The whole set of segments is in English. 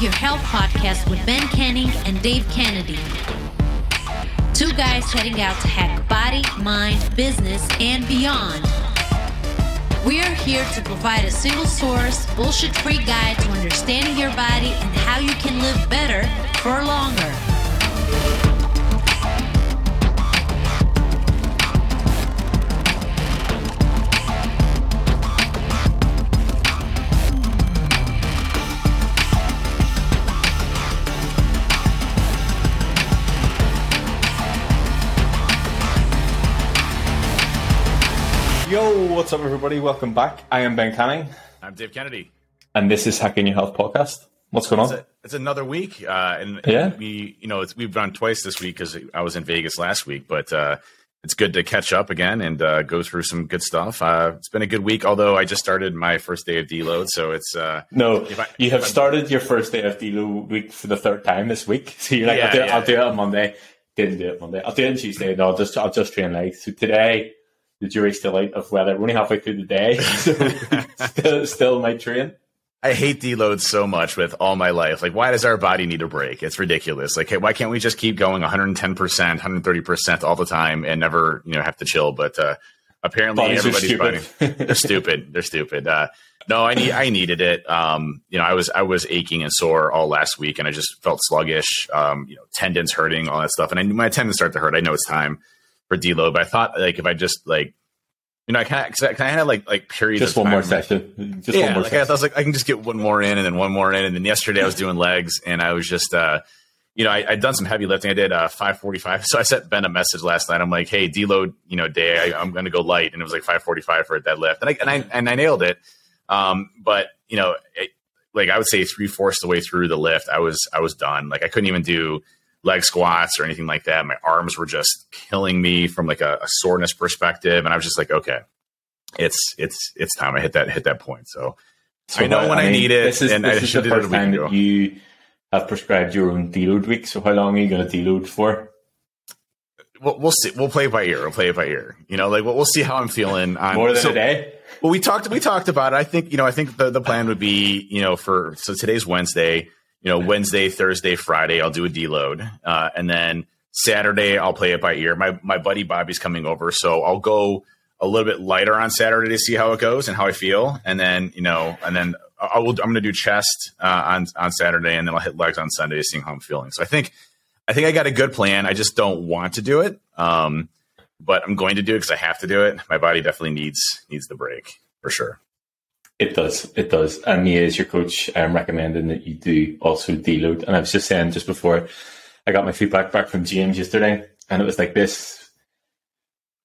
Your Health podcast with Ben Canning and Dave Kennedy. Two guys heading out to hack body, mind, business, and beyond. We are here to provide a single source, bullshit free guide to understanding your body and how you can live better for longer. What's up, everybody? Welcome back. I am Ben Canning, I'm Dave Kennedy. and this is Hacking Your Health podcast. What's going It's, on? a, it's another week, uh, and Yeah. we, you know, it's, we've gone twice this week because I was in Vegas last week, but uh, it's good to catch up again and uh, go through some good stuff. Uh, it's been a good week, although I just started my first day of deload, so it's uh, No, I- you have started your first day of deload week for the third time this week. So you're like, Yeah, I'll, do it, yeah. I'll do it on Monday. Didn't do it Monday. I'll do it on Tuesday. No, I'll just I'll just train legs. So today, the jury's still out of whether we're only halfway through the day, so still still might train. I hate deload so much with all my life. Like, why does our body need a break? It's ridiculous. Like, hey, why can't we just keep going 110 percent, 130 percent all the time and never, you know, have to chill? But uh, apparently, Bodies everybody's body. stupid. they're stupid. They're stupid. Uh, no, I need. I needed it. Um, you know, I was I was aching and sore all last week, and I just felt sluggish. Um, you know, tendons hurting, all that stuff, and I knew my tendons start to hurt. I know it's time for deload, but I thought like if I just like, you know, I kind of kind of had like like periods. just one more session. Just yeah, one more like I, session. thought, I was like, I can just get one more in and then one more in. And then yesterday I was doing legs and I was just, uh, you know, I, I'd done some heavy lifting. I did uh, 545. So I sent Ben a message last night. I'm like, hey, deload, you know, day, I, I'm going to go light. And it was like 545 for a deadlift. And I, and I, and I nailed it. Um, but, you know, it, like I would say three fourths the way through the lift, I was, I was done. Like I couldn't even do leg squats or anything like that. My arms were just killing me from like a, a soreness perspective. And I was just like, okay, it's, it's, it's time. I hit that, hit that point. So, I know when I need it, This is, and this I is the should have did it a first time that you have prescribed your own deload week. So how long are you going to deload for? we'll, we'll see. We'll play it by ear. We'll play it by ear. You know, like we'll, we'll see how I'm feeling. On, More than so- a day? Well, we talked. We talked about it. I think you know. I think the the plan would be you know for so today's Wednesday. You know, Wednesday, Thursday, Friday, I'll do a deload, uh, and then Saturday I'll play it by ear. My my buddy Bobby's coming over, so I'll go a little bit lighter on Saturday to see how it goes and how I feel, and then you know, and then I will. I'm going to do chest uh, on on Saturday, and then I'll hit legs on Sunday, seeing how I'm feeling. So I think I think I got a good plan. I just don't want to do it. Um, but I'm going to do it because I have to do it. My body definitely needs needs the break for sure. It does. It does. And me as your coach, I'm recommending that you do also deload. And I was just saying just before I got my feedback back from James yesterday, and it was like this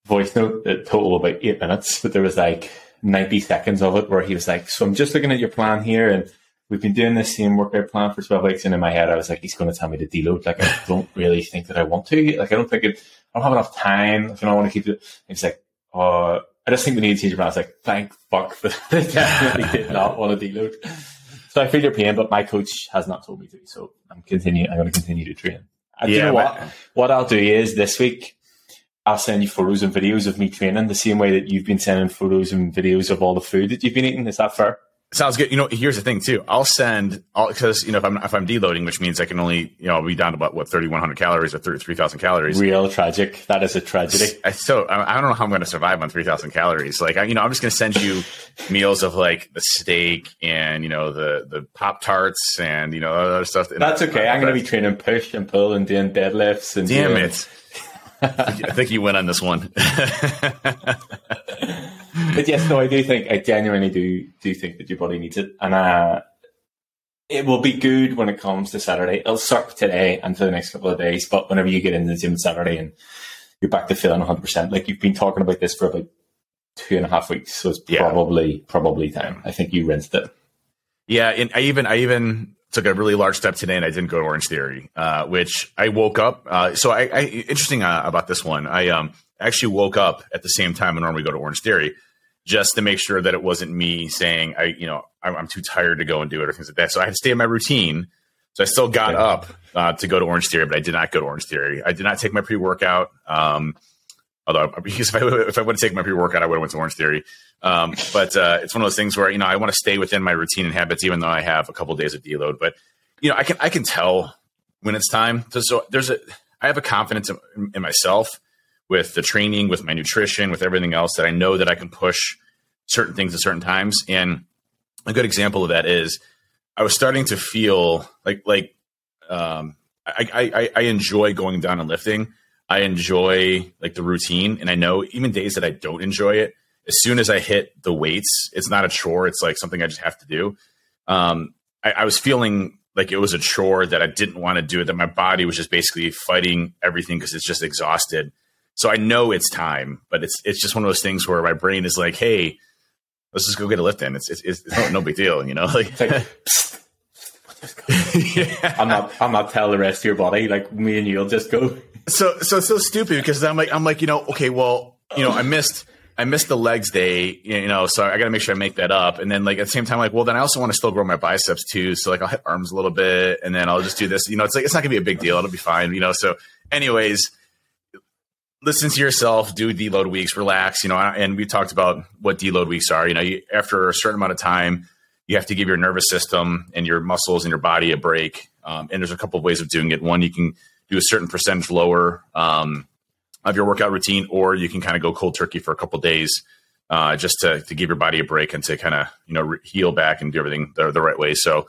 voice note that total about eight minutes, but there was like 90 seconds of it where he was like, So I'm just looking at your plan here and we've been doing this same workout plan for 12 weeks. And in my head, I was like, he's going to tell me to deload. Like, I don't really think that I want to. Like, I don't think it, I don't have enough time. If I don't want to keep it, he's like, uh, I just think we need to teach plan. I was like, thank fuck for that. I definitely did not want to deload. So I feel your pain, but my coach has not told me to. So I'm continue. I'm going to continue to train. Uh, and you Yeah, know what? What I'll do is this week, I'll send you photos and videos of me training the same way that you've been sending photos and videos of all the food that you've been eating. Is that fair? Sounds good. You know, here's the thing too. I'll send all because you know if I'm if I'm deloading, which means I can only you know I'll be down to about what 3,100 calories or 3,000 calories. Real tragic. That is a tragedy. I so I I don't know how I'm going to survive on 3,000 calories. Like I, you know, I'm just going to send you meals of like the steak and you know the the pop tarts and you know other stuff. That's okay. I'm going to be training push and pull and doing deadlifts and Damn doing- it! I think you went on this one. But yes, no, I do think I genuinely do do think that your body needs it, and uh, it will be good when it comes to Saturday. It'll suck today and for the next couple of days, but whenever you get in the gym Saturday and you're back to feeling 100, percent like you've been talking about this for about two and a half weeks, so it's Yeah. probably probably time. I think you rinsed it. Yeah, and I even I even took a really large step today, and I didn't go to Orange Theory, uh, which I woke up. Uh, so I, I interesting uh, about this one. I um actually woke up at the same time I normally go to Orange Theory, just to make sure that it wasn't me saying I you know I'm, I'm too tired to go and do it or things like that. So I had to stay in my routine. So I still got up uh, to go to Orange Theory, but I did not go to Orange Theory. I did not take my pre workout. Um, Although, because if I if I would have taken my pre workout, I would have went to Orange Theory. Um, but uh, it's one of those things where you know I want to stay within my routine and habits, even though I have a couple days of deload. But you know, I can I can tell when it's time. So there's a I have a confidence in, in myself with the training, with my nutrition, with everything else that I know that I can push certain things at certain times. And a good example of that is I was starting to feel like like um, I, I I enjoy going down and lifting. I enjoy like the routine, and I know even days that I don't enjoy it. As soon as I hit the weights, it's not a chore. It's like something I just have to do. Um, I, I was feeling like it was a chore that I didn't want to do. it. That my body was just basically fighting everything because it's just exhausted. So I know it's time, but it's it's just one of those things where my brain is like, "Hey, let's just go get a lift in. It's it's, it's no, no, big deal, you know." Like, like yeah. I'm not I'm not telling the rest of your body. Like me and you'll just go. So so it's so stupid because I'm like I'm like you know okay well you know I missed I missed the legs day you know so I got to make sure I make that up and then like at the same time like well then I also want to still grow my biceps too so like I'll hit arms a little bit and then I'll just do this you know it's like it's not gonna be a big deal it'll be fine you know so anyways listen to yourself, do deload weeks, relax, you know, and we talked about what deload weeks are. You know, you, after a certain amount of time, you have to give your nervous system and your muscles and your body a break. Um, and there's a couple of ways of doing it. One, you can do a certain percentage lower um, of your workout routine, or you can kind of go cold turkey for a couple days uh, just to, to give your body a break and to kind of you know re- heal back and do everything the, the right way. So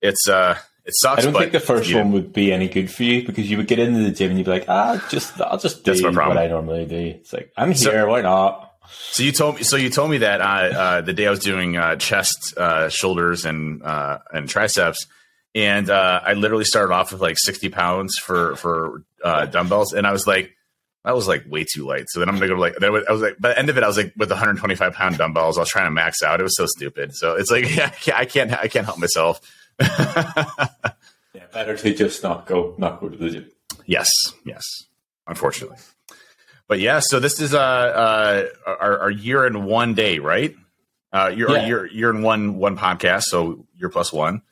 it's uh, it sucks. I don't think the first one would be any good for you because you would get into the gym and you'd be like, ah, just I'll just do what I normally do. It's like I'm here, so, why not? So you told me. So you told me that uh, uh, the day I was doing uh, chest, uh, shoulders, and uh, and triceps, and uh, I literally started off with like sixty pounds for for dumbbells, and I was like, that was like way too light. So then I'm gonna go like. I was like, by the end of it, I was like with 125 pound dumbbells. I was trying to max out. It was so stupid. So it's like, yeah, I can't, I can't help myself. Yeah, better to just not go, not go to the gym. Yes, yes. Unfortunately. But yeah, so this is uh, uh our, our year in one day, right? Uh, you're yeah. you're you're in one one podcast, so you're plus one.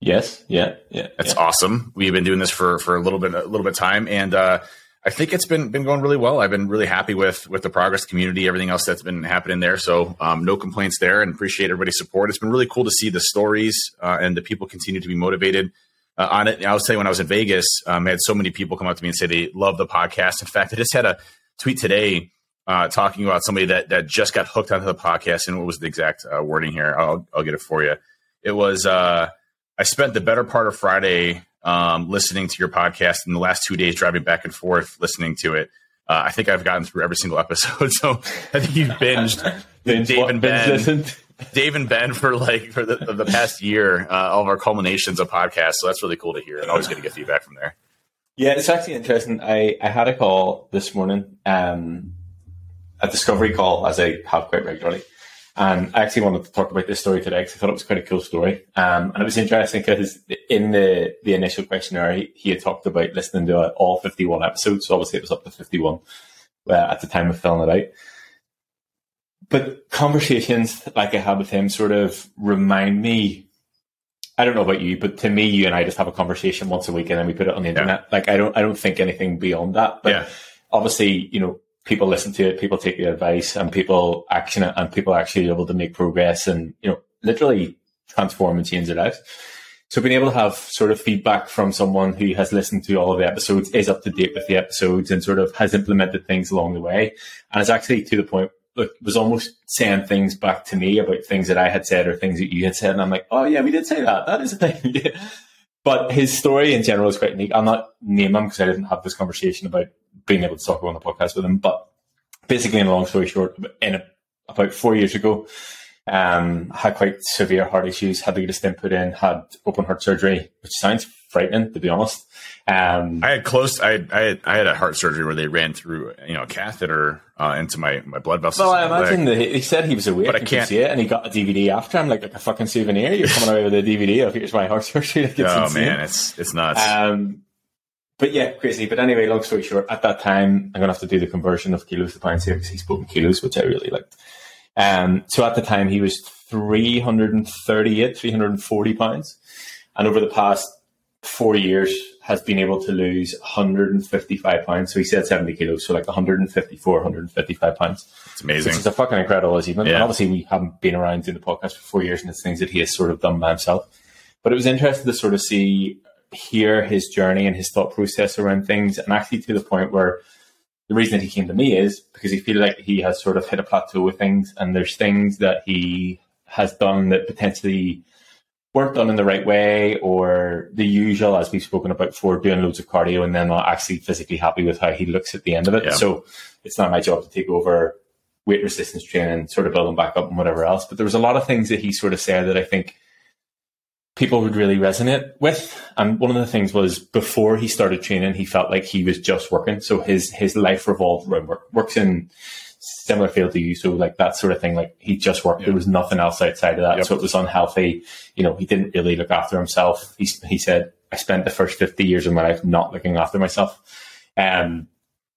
Yes. Yeah. Yeah. That's yeah. awesome. We've been doing this for for a little bit a little bit of time, and uh, I think it's been been going really well. I've been really happy with with the progress community, everything else that's been happening there. So um, no complaints there, and appreciate everybody's support. It's been really cool to see the stories uh, and the people continue to be motivated. Uh, on it, I was you when I was in Vegas, um, I had so many people come up to me and say they love the podcast. In fact, I just had a tweet today uh, talking about somebody that that just got hooked onto the podcast. And what was the exact uh, wording here? I'll I'll get it for you. It was uh, I spent the better part of Friday um, listening to your podcast in the last two days driving back and forth listening to it. Uh, I think I've gotten through every single episode. So I think you've binged Dave and Ben. Dave and Ben for like for the, the past year, uh, all of our culminations of podcasts. So that's really cool to hear, and always going to get feedback from there. Yeah, it's actually interesting. I, I had a call this morning, um, a discovery call, as I have quite regularly. And I actually wanted to talk about this story today because I thought it was quite a cool story. Um, and it was interesting because in the, the initial questionnaire, he, he, had talked about listening to all 51 episodes. So obviously it was up to 51 uh, at the time of filling it out. But conversations like I had with him sort of remind me I don't know about you, but to me, you and I just have a conversation once a week and then we put it on the internet. Yeah. Like I don't, I don't think anything beyond that. But yeah. obviously, you know, people listen to it, people take the advice, and people action it, and people actually able to make progress and you know, literally transform and change their lives. So being able to have sort of feedback from someone who has listened to all of the episodes, is up to date with the episodes, and sort of has implemented things along the way, and it's actually to the point look, was almost saying things back to me about things that I had said or things that you had said. And I'm like, oh, yeah, we did say that. That is a thing. but his story in general is quite unique. I'll not name him because I didn't have this conversation about being able to talk on the podcast with him. But basically, in a long story short, in a, about four years ago, um, had quite severe heart issues, had to get a stent put in, had open heart surgery, which sounds frightening to be honest. Um, I had close. I, I had, I had a heart surgery where they ran through you know a catheter uh, into my, my blood vessels. Well, I imagine that he said he was awake, but I can't see it, and he got a DVD after. I'm like, like a fucking souvenir. You're coming away with a DVD of here's my heart surgery. Like, oh insane. man, it's it's nuts. Um, but yeah, crazy. But anyway, long story short, at that time, I'm gonna have to do the conversion of kilos to pounds here because he spoke in kilos, which I really liked. Um, so at the time, he was 338, 340 pounds, and over the past four years has been able to lose 155 pounds. So he said 70 kilos, so like 154, 155 pounds. It's amazing. It's a fucking incredible achievement. Yeah. And obviously, we haven't been around doing the podcast for four years, and it's things that he has sort of done by himself. But it was interesting to sort of see, hear his journey and his thought process around things, and actually to the point where the reason that he came to me is because he feels like he has sort of hit a plateau with things, and there's things that he has done that potentially weren't done in the right way or the usual, as we've spoken about before, doing loads of cardio and then not actually physically happy with how he looks at the end of it. Yeah. So it's not my job to take over weight resistance training, sort of build him back up and whatever else. But there was a lot of things that he sort of said that I think people would really resonate with. And one of the things was before he started training, he felt like he was just working. So his his life revolved around work. Works in similar field to you, so like that sort of thing. Like he just worked. There was nothing else outside of that, Yep. so it was unhealthy. You know, he didn't really look after himself. He he said, "I spent the first fifty years of my life not looking after myself." Um,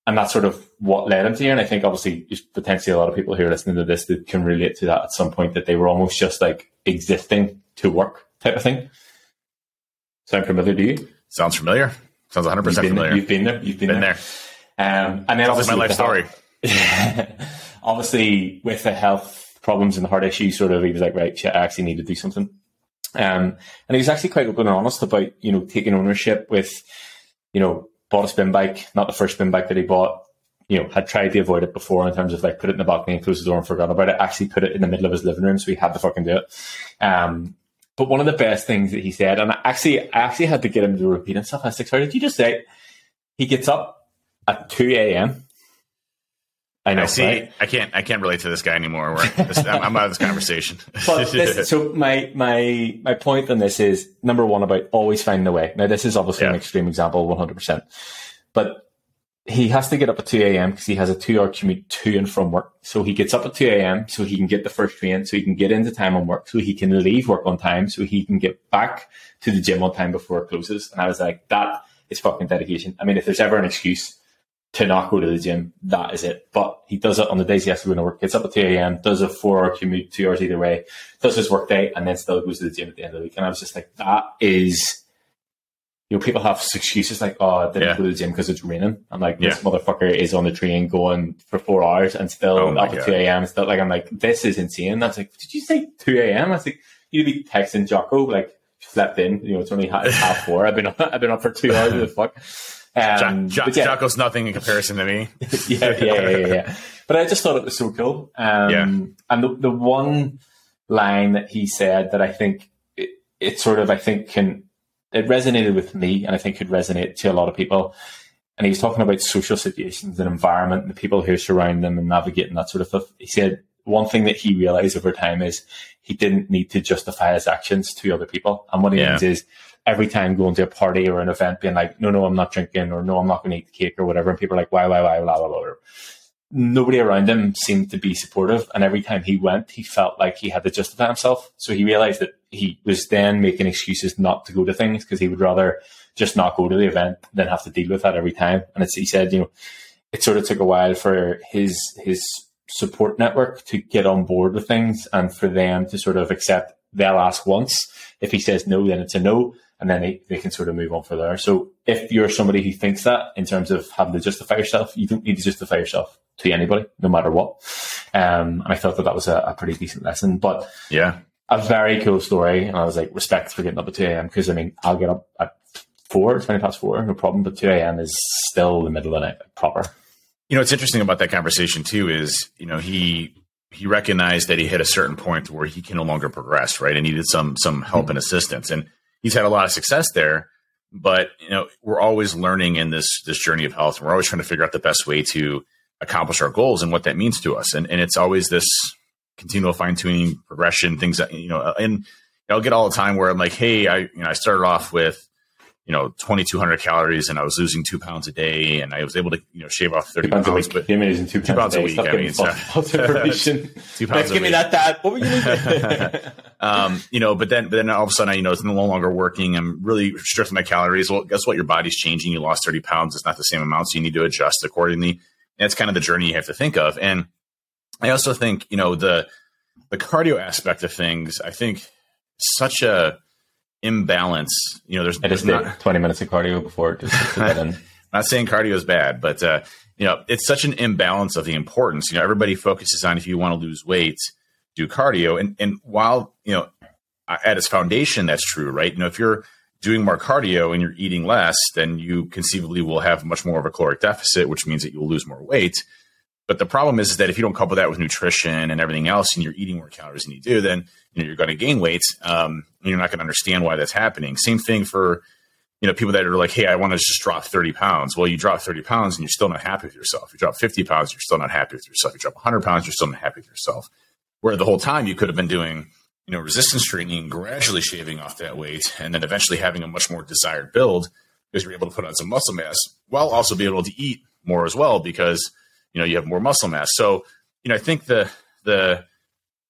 and that's sort of what led him to here. And I think obviously there's potentially a lot of people who are listening to this that can relate to that at some point that they were almost just like existing to work type of thing. Sound familiar to you? Sounds familiar. Sounds 100 You've percent familiar. you've been there. You've been, been there. there. Um, and then Sounds like obviously my life story. health- obviously with the health problems and the heart issues, sort of, he was like, right, shit, I actually need to do something. Um, and he was actually quite open and honest about, you know, taking ownership with, you know, bought a spin bike, not the first spin bike that he bought, you know, had tried to avoid it before in terms of like put it in the balcony and close the door and forgot about it, actually put it in the middle of his living room. So he had to fucking do it. Um, but one of the best things that he said, and I actually, I actually had to get him to repeat himself. I was like, sorry, did you just say he gets up at 2 a.m.? I know, I see. right? I can't. I can't relate to this guy anymore. This, I'm, I'm out of this conversation. But this, so my my my point on this is number one about always finding a way. Now this is obviously an extreme example, one hundred percent, but he has to get up at two a.m. because he has a two-hour commute to and from work. So he gets up at two a.m. so he can get the first train, so he can get into time on work, so he can leave work on time, so he can get back to the gym on time before it closes. And I was like, that is fucking dedication. I mean, if there's ever an excuse to not go to the gym, that is it. But he does it on the days he has to go to work, gets up at 2 a.m., does a four hour commute, two hours either way, does his work day, and then still goes to the gym at the end of the week. And I was just like, that is, you know, people have excuses like, oh, I didn't Yeah. go to the gym because it's raining. I'm like, this Yeah. motherfucker is on the train going for four hours and still Oh up at 2 a.m. Still like, I'm like, this is insane. I was like, did you say 2 a.m.? I was like, you'd be texting Jocko, like, slept in, you know, it's only half, half four. I've been, up, I've been up for two hours. What the fuck? Um, Jo- Jo- yeah. Jocko's nothing in comparison to me. yeah, yeah, yeah, yeah, yeah. But I just thought it was so cool. Um, Yeah. And the, the one line that he said that I think it, it sort of, I think can, it resonated with me and I think could resonate to a lot of people. And he was talking about social situations and environment and the people who surround them and navigating that sort of stuff. He said one thing that he realized over time is he didn't need to justify his actions to other people. And what he Yeah. means is every time going to a party or an event being like, no, no, I'm not drinking or no, I'm not going to eat the cake or whatever. And people are like, why, why, why, blah, blah, blah. Nobody around him seemed to be supportive. And every time he went, he felt like he had to justify himself. So he realized that he was then making excuses not to go to things because he would rather just not go to the event than have to deal with that every time. And he said, you know, it sort of took a while for his, his support network to get on board with things and for them to sort of accept they'll ask once. If he says no, then it's a no. And then they, they can sort of move on from there. So if you're somebody who thinks that in terms of having to justify yourself, you don't need to justify yourself to anybody, no matter what. Um, and I felt that that was a, a pretty decent lesson, but Yeah. a very cool story. And I was like, respect for getting up at 2 a.m. because I mean, I'll get up at four, 20 past four, no problem. But 2 a.m. is still the middle of the night, proper. You know, what's interesting about that conversation too is, you know, he he recognized that he hit a certain point where he can no longer progress, right? And needed some some help and assistance. And he's had a lot of success there. But you know, we're always learning in this this journey of health. And we're always trying to figure out the best way to accomplish our goals and what that means to us. And and it's always this continual fine tuning, progression, things that you know. Uh, and I'll get all the time where I'm like, hey, I you know I started off with you know 2,200 calories and I was losing two pounds a day and I was able to you know shave off 30 Two pounds a pounds. week. But You're amazing. Two, Two pounds a day. week, Stop I mean, false- so- false information. two pounds a give me week. that, Dad. What were you? um, you know, but then, but then all of a sudden, I, you know, it's no longer working. I'm really restricting my calories. Well, guess what? Your body's changing. You lost 30 pounds. It's not the same amount. So you need to adjust accordingly. And that's kind of the journey you have to think of. And I also think, you know, the, the cardio aspect of things, I think such a, imbalance. You know, there's, I just did not, 20 minutes of cardio before just to that in. not saying cardio is bad, but uh, you know, it's such an imbalance of the importance. You know, everybody focuses on if you want to lose weight, do cardio, and and while you know, at its foundation, that's true, right? You know, if you're doing more cardio and you're eating less, then you conceivably will have much more of a caloric deficit, which means that you'll lose more weight. But the problem is, that if you don't couple that with nutrition and everything else, and you're eating more calories than you do, then you know, you're going to gain weight. Um, and you're not going to understand why that's happening. Same thing for you know people that are like, hey, I want to just drop 30 pounds. Well, you drop 30 pounds and you're still not happy with yourself. You drop 50 pounds, you're still not happy with yourself. You drop 100 pounds, you're still not happy with yourself. Where the whole time you could have been doing you know resistance training, gradually shaving off that weight, and then eventually having a much more desired build because you're able to put on some muscle mass while also being able to eat more as well because you know you have more muscle mass. So you know I think the the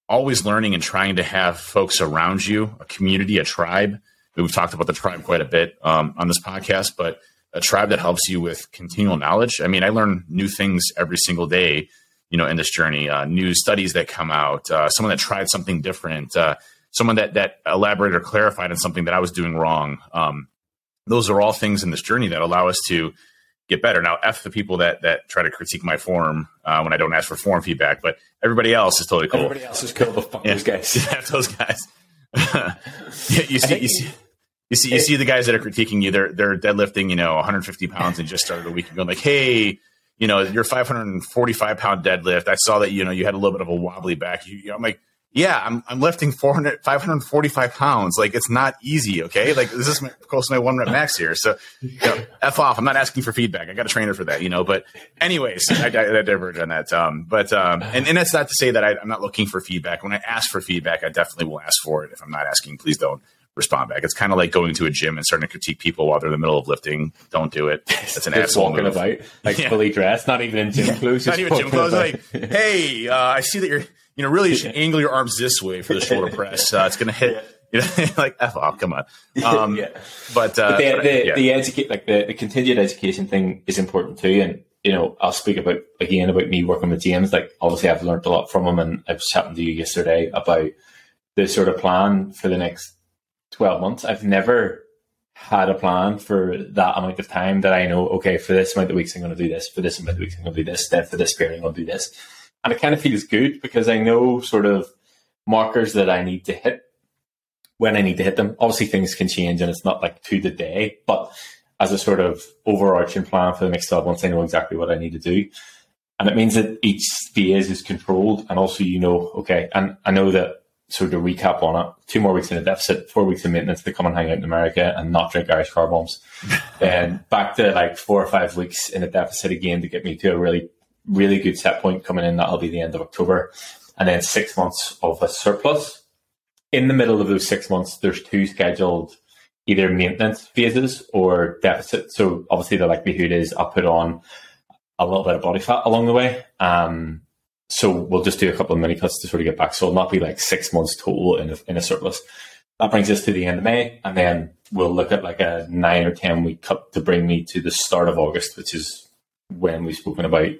always learning and trying to have folks around you, a community, a tribe. We've talked about the tribe quite a bit um, on this podcast, but a tribe that helps you with continual knowledge. I mean, I learn new things every single day, you know, in this journey. Uh, new studies that come out, uh, someone that tried something different, uh, someone that that elaborated or clarified on something that I was doing wrong. Um, those are all things in this journey that allow us to get better. Now, f the people that that try to critique my form uh, when I don't ask for form feedback, but everybody else is totally cool. Everybody else is cool, Yeah. those guys. Yeah, those guys. You see, you see, you see, you see the guys that are critiquing you. They're they're deadlifting, you know, 150 pounds and just started a week ago. Like, hey, you know, your 545 pound deadlift. I saw that you know you had a little bit of a wobbly back. You, you know, I'm like, yeah, I'm I'm lifting 400 545 pounds. Like, it's not easy. Okay, like this is my, close to my one rep max here. So, you know, f off. I'm not asking for feedback. I got a trainer for that, you know. But anyways, I, I, I diverge on that. Um, but um, and and that's not to say that I, I'm not looking for feedback. When I ask for feedback, I definitely will ask for it. If I'm not asking, please don't respond back. It's kind of like going to a gym and starting to critique people while they're in the middle of lifting. Don't do it. That's an Just walking move. about, like Yeah. fully dressed, not even in gym clothes. Not even gym clothes. about. Like, hey, uh, I see that you're, you know, really you should angle your arms this way for the shoulder press. Uh, it's going to hit, you know, like, F off, come on. Um, Yeah. But, uh, But the, the, yeah. the educate like the, the contingent education thing is important too. And you know, I'll speak about again about me working with James. Like obviously, I've learned a lot from him, and I was chatting to you yesterday about the sort of plan for the next twelve months. I've never had a plan for that amount of time that I know. Okay, for this amount of weeks, I'm going to do this. For this amount of weeks, I'm going to do this. Then for this period, I'm going to do this. And it kind of feels good because I know sort of markers that I need to hit when I need to hit them. Obviously, things can change and it's not like to the day, but as a sort of overarching plan for the next 12 months, I know exactly what I need to do. And it means that each phase is controlled. And also, you know, okay, and I know that, so to recap on it, two more weeks in a deficit, four weeks in maintenance to come and hang out in America and not drink Irish car bombs. then back to like four or five weeks in a deficit again to get me to a really, really good set point coming in. That'll be the end of October. And then six months of a surplus in the middle of those six months, there's two scheduled either maintenance phases or deficit. So obviously the likelihood is I'll put on a little bit of body fat along the way. Um, so we'll just do a couple of mini cuts to sort of get back. So it'll not be like six months total in a, in a surplus. That brings us to the end of May, and then we'll look at like a nine or ten week cut to bring me to the start of August, which is when we've spoken about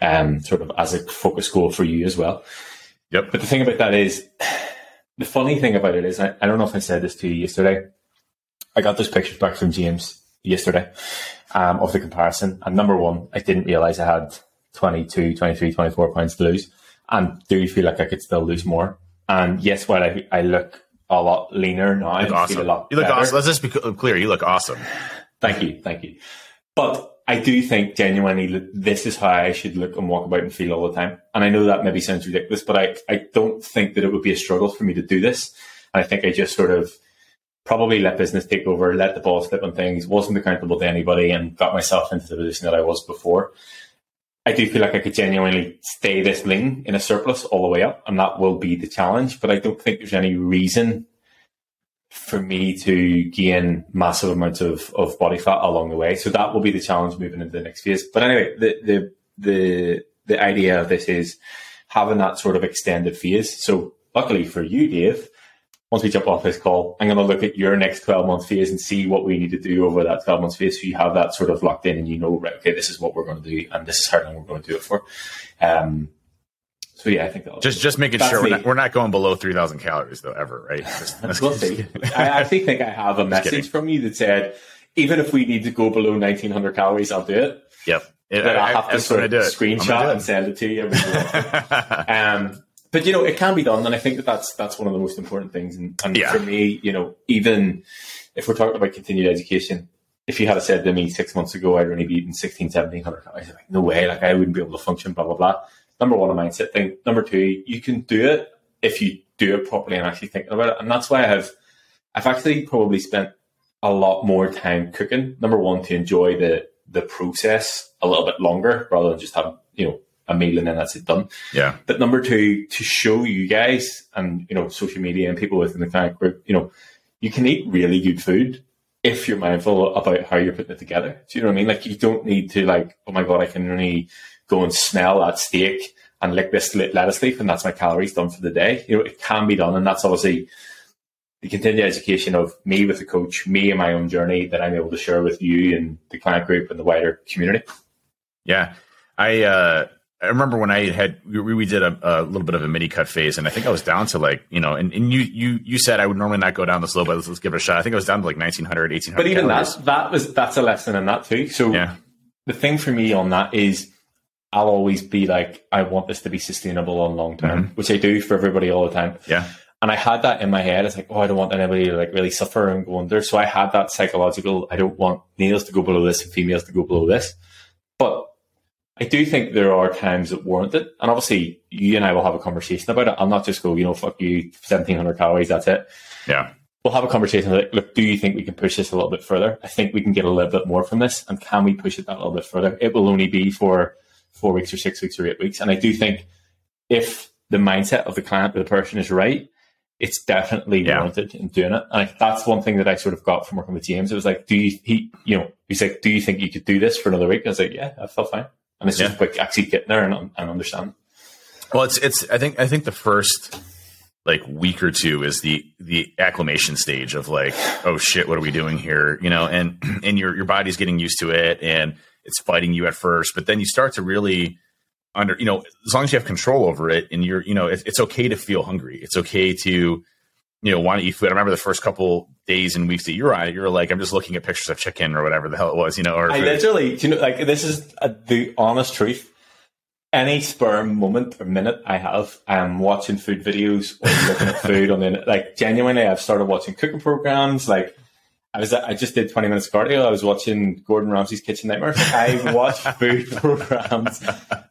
um, sort of as a focus goal for you as well. Yep. But the thing about that is, the funny thing about it is, I, I don't know if I said this to you yesterday. I got those pictures back from James yesterday um, of the comparison. And number one, I didn't realize I had 22, 23, 24 pounds to lose and do you feel like I could still lose more. And yes, while I, I look a lot leaner now, I look feel awesome. a lot You look better. awesome. Let's just be clear. You look awesome. Thank you, thank you. But I do think genuinely that this is how I should look and walk about and feel all the time. And I know that maybe sounds ridiculous, but I, I don't think that it would be a struggle for me to do this. And I think I just sort of probably let business take over, let the ball slip on things, wasn't accountable to anybody, and got myself into the position that I was before. I do feel like I could genuinely stay this lean in a surplus all the way up, and that will be the challenge. But I don't think there's any reason for me to gain massive amounts of, of body fat along the way. So that will be the challenge moving into the next phase. But anyway, the the the the idea of this is having that sort of extended phase. So luckily for you, Dave, once we jump off this call, I'm going to look at your next 12 month phase and see what we need to do over that 12 month phase. So you have that sort of locked in and you know, right, okay, this is what we're going to do and this is how long we're going to do it for. Um, So yeah, I think that'll Just just making sure we're not, we're not going below three thousand calories though ever, right? Just- We'll see. I actually think I have a message from you that said, even if we need to go below 1900 calories, I'll do it. Yep. It, But I, I'll have to sort of do it. I'm screenshot and send it to you. um, but you know, it can be done, and I think that that's that's one of the most important things. And, and Yeah. for me, you know, even if we're talking about continued education, if you had said to me six months ago I'd only be eating 16, 1700 calories, like, no way, like I wouldn't be able to function, blah blah blah. Number one, a mindset thing. Number two, you can do it if you do it properly and actually thinking about it. And that's why I have I've actually probably spent a lot more time cooking. Number one, to enjoy the the process a little bit longer rather than just have, you know, a meal and then that's it done. yeah. But number two, to show you guys and you know social media and people within the client group, you know, you can eat really good food if you're mindful about how you're putting it together. Do you know what I mean? Like you don't need to like, oh my god, I can only go and smell that steak and lick this lettuce leaf and that's my calories done for the day. You know, it can be done, and that's obviously the continued education of me with the coach, me and my own journey that I'm able to share with you and the client group and the wider community. Yeah, I uh, I remember when I had we, we did a, a little bit of a mini cut phase, and I think I was down to like you know, and, and you you you said I would normally not go down this low, but let's, let's give it a shot. I think I was down to like 1900, 1800. But even calories. that, that was that's a lesson in that too. So yeah, the thing for me on that is I'll always be like, I want this to be sustainable on long term, mm-hmm. which I do for everybody all the time. yeah, And I had that in my head. It's like, oh, I don't want anybody to like really suffer and go under. So I had that psychological, I don't want males to go below this and females to go below this. But I do think there are times that warrant it. And obviously you and I will have a conversation about it. I'll not just go, you know, fuck you, 1700 calories, that's it. yeah, We'll have a conversation like, look, do you think we can push this a little bit further? I think we can get a little bit more from this. And can we push it that little bit further? It will only be for four weeks or six weeks or eight weeks. And I do think if the mindset of the client or the person is right, it's definitely Yeah. warranted in doing it. And I, that's one thing that I sort of got from working with James. It was like, do you, he, you know, he's like, do you think you could do this for another week? I was like, yeah, I felt fine. And it's just Yeah. like actually getting there and, and understand. Well, it's it's. I think I think the first like week or two is the the acclimation stage of like, oh shit, what are we doing here? You know, and and your your body's getting used to it, and it's fighting you at first, but then you start to really under you know as long as you have control over it, and you're you know it, it's okay to feel hungry. It's okay to you know want to eat food. I remember the first couple days and weeks that you were on it, you were like, I'm just looking at pictures of chicken or whatever the hell it was, you know, or I literally, you know, like this is uh the honest truth. Any spare moment or minute I have, I'm watching food videos or looking at food on the. Like genuinely, I've started watching cooking programs. Like I was, I just did 20 minutes of cardio. I was watching Gordon Ramsay's Kitchen Nightmares. I watch food programs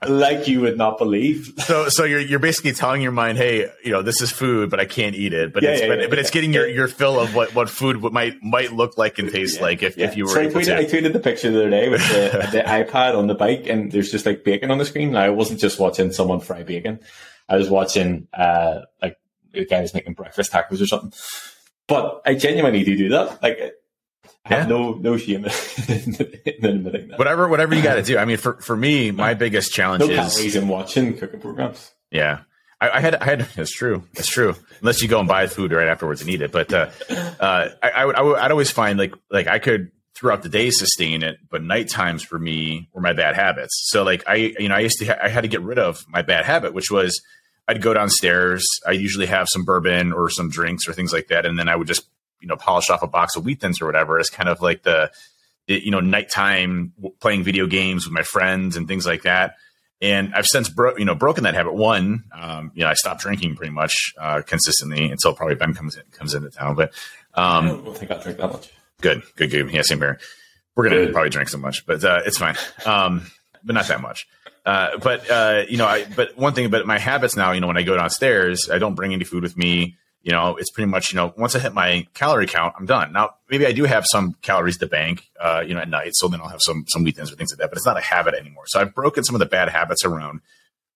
like you would not believe. So, so you're you're basically telling your mind, hey, you know, this is food, but I can't eat it. But Yeah, it's yeah, but, yeah, but it's getting your, your fill of what, what food might might look like and taste like if, if you were so I tweeted, I tweeted the picture the other day with the, the iPad on the bike, and there's just like bacon on the screen. Now I wasn't just watching someone fry bacon; I was watching uh, like a guy was making breakfast tacos or something. But I genuinely do do that. Like I have Yeah. no no shame in admitting that. Whatever whatever you got to do. I mean, for for me, my biggest challenge no is in watching cooking programs. Yeah. I, I had, I had, it's true. It's true. Unless you go and buy food right afterwards and eat it. But, uh, uh, I, I would, I would, I'd always find like, like I could throughout the day sustain it, but night times for me were my bad habits. So like I, you know, I used to, ha- I had to get rid of my bad habit, which was I'd go downstairs. I usually have some bourbon or some drinks or things like that. And then I would just, you know, polish off a box of wheat thins or whatever as kind of like the, the you know, nighttime playing video games with my friends and things like that and I've since bro- you know broken that habit. One, um, you know, I stopped drinking pretty much uh, consistently until probably Ben comes in, comes into town. But I um, don't think I drink that much. good, good, good. Yeah, same here. We're gonna Good. probably drink so much, but uh, it's fine. Um, but not that much. Uh, but uh, you know, I but one thing, but my habits now, you know, when I go downstairs, I don't bring any food with me. You know, it's pretty much you know once I hit my calorie count, I'm done. Now maybe I do have some calories to bank, uh, you know, at night, so then I'll have some some thins or things like that. But it's not a habit anymore. So I've broken some of the bad habits around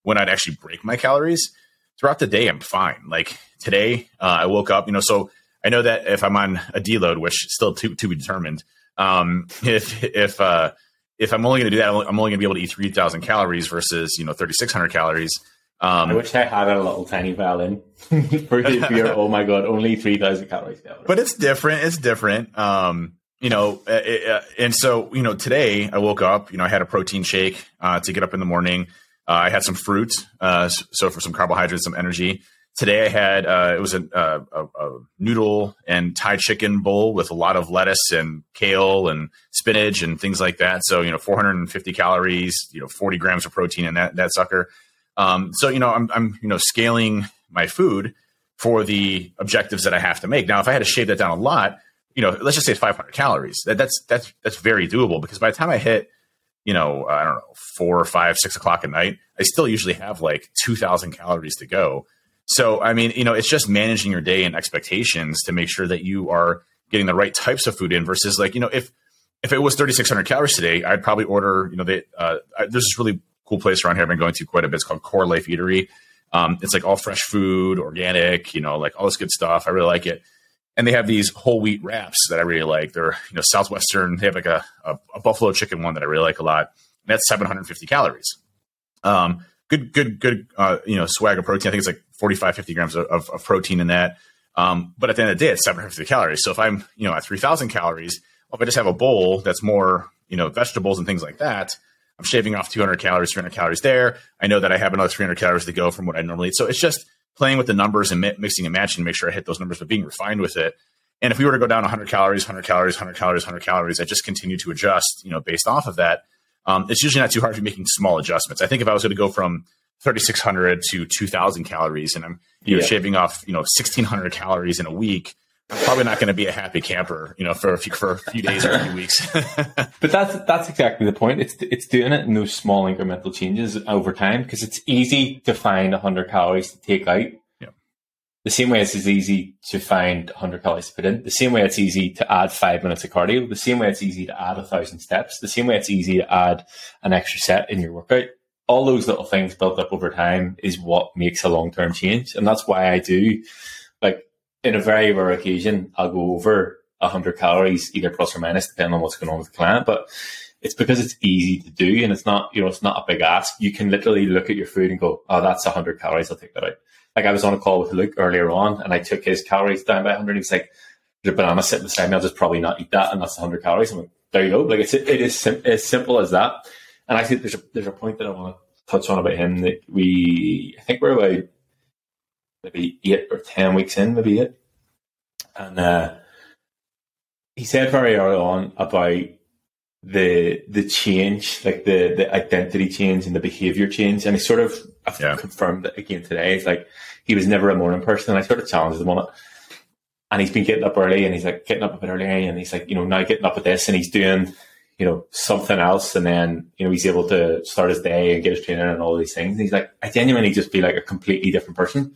when I'd actually break my calories throughout the day. I'm fine. Like today, uh, I woke up, you know, so I know that if I'm on a deload, which is still to to be determined, um, if if uh, if I'm only going to do that, I'm only going to be able to eat three thousand calories versus you know thirty six hundred calories. Um, I wish I had a little tiny violin for your. Oh my god, only three thousand calories. But it's different. It's different. Um, you know, uh, uh, and so you know, today I woke up. You know, I had a protein shake uh, to get up in the morning. Uh, I had some fruit, uh, so for some carbohydrates, some energy. Today I had uh, it was a, a, a, noodle and Thai chicken bowl with a lot of lettuce and kale and spinach and things like that. So you know, 450 calories, you know, 40 grams of protein in that that sucker. Um, so you know, I'm, I'm you know scaling my food for the objectives that I have to make. Now, if I had to shave that down a lot, you know, let's just say 500 calories. That, that's that's that's very doable because by the time I hit, you know, I don't know, four or five, six o'clock at night, I still usually have like 2,000 calories to go. So, I mean, you know, it's just managing your day and expectations to make sure that you are getting the right types of food in versus like, you know, if if it was 3,600 calories today, I'd probably order, you know, they, uh, there's this really cool place around here I've been going to quite a bit. It's called Core Life Eatery. Um, it's like all fresh food, organic, you know, like all this good stuff. I really like it. And they have these whole wheat wraps that I really like. They're, you know, Southwestern. They have like a, a, a buffalo chicken one that I really like a lot. And that's 750 calories. Um, good, good, good, uh, you know, swag of protein. I think it's like 45, 50 grams of, of, protein in that. Um, but at the end of the day, it's 750 calories. So if I'm, you know, at 3000 calories, if I just have a bowl that's more, you know, vegetables and things like that, I'm shaving off 200 calories, 300 calories there. I know that I have another 300 calories to go from what I normally eat. So it's just playing with the numbers and mi- mixing and matching to make sure I hit those numbers, but being refined with it. And if we were to go down 100 calories, 100 calories, 100 calories, 100 calories, I just continue to adjust, you know, based off of that. Um, it's usually not too hard to be making small adjustments. I think if I was going to go from 3,600 to 2,000 calories and I'm you know, yeah. shaving off, you know, 1,600 calories in a week, I'm probably not going to be a happy camper, you know, for a few, for a few days or a few weeks. but that's, that's exactly the point. It's, it's doing it in those small incremental changes over time because it's easy to find 100 calories to take out. The same way it's as easy to find 100 calories to put in. The same way it's easy to add five minutes of cardio. The same way it's easy to add a thousand steps. The same way it's easy to add an extra set in your workout. All those little things built up over time is what makes a long term change. And that's why I do like in a very rare occasion, I'll go over 100 calories, either plus or minus, depending on what's going on with the client. But it's because it's easy to do and it's not, you know, it's not a big ask. You can literally look at your food and go, oh, that's 100 calories. I'll take that out. Like I was on a call with Luke earlier on and I took his calories down by 100. He's like, a banana sitting beside me. I'll just probably not eat that. And that's 100 calories. I'm like, there you go. Like it's, it is sim- as simple as that. And I think there's a, there's a point that I want to touch on about him that we, I think we're about maybe eight or 10 weeks in, maybe it. And uh, he said very early on about the the change, like the the identity change and the behavior change. And he sort of yeah. confirmed it again today. It's like he was never a morning person. And I sort of challenged him on it. And he's been getting up early and he's like getting up a bit early and he's like, you know, now getting up with this and he's doing, you know, something else. And then, you know, he's able to start his day and get his training and all these things. And he's like, I genuinely just be like a completely different person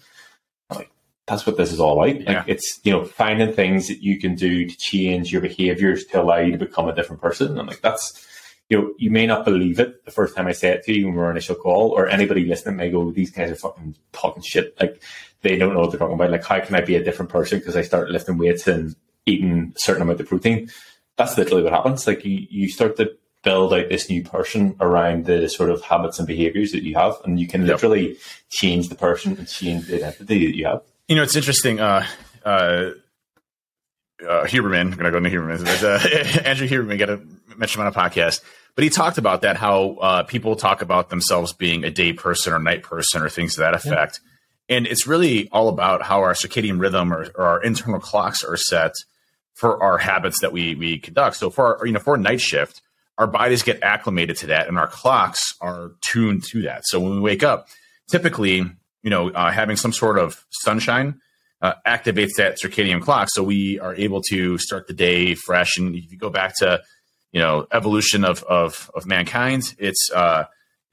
that's what this is all about. Yeah. Like it's, you know, finding things that you can do to change your behaviors to allow you to become a different person. And like that's, you know, you may not believe it the first time I say it to you when we're initial call, or anybody listening may go, these guys are fucking talking shit. Like they don't know what they're talking about. Like, how can I be a different person because I start lifting weights and eating a certain amount of protein? That's literally what happens. Like you, you start to build out this new person around the sort of habits and behaviors that you have, and you can literally yep. change the person and change the identity that you have. You know, it's interesting. Uh, uh, uh, Huberman, I'm going to go into Huberman. But, uh, Andrew Huberman got a mention on a podcast, but he talked about that how uh, people talk about themselves being a day person or night person or things to that effect. Yeah. And it's really all about how our circadian rhythm or, or, our internal clocks are set for our habits that we we conduct. So for our, you know for a night shift, our bodies get acclimated to that, and our clocks are tuned to that. So when we wake up, typically you know, uh, having some sort of sunshine uh, activates that circadian clock, so we are able to start the day fresh. And if you go back to, you know, evolution of of, of mankind, it's uh,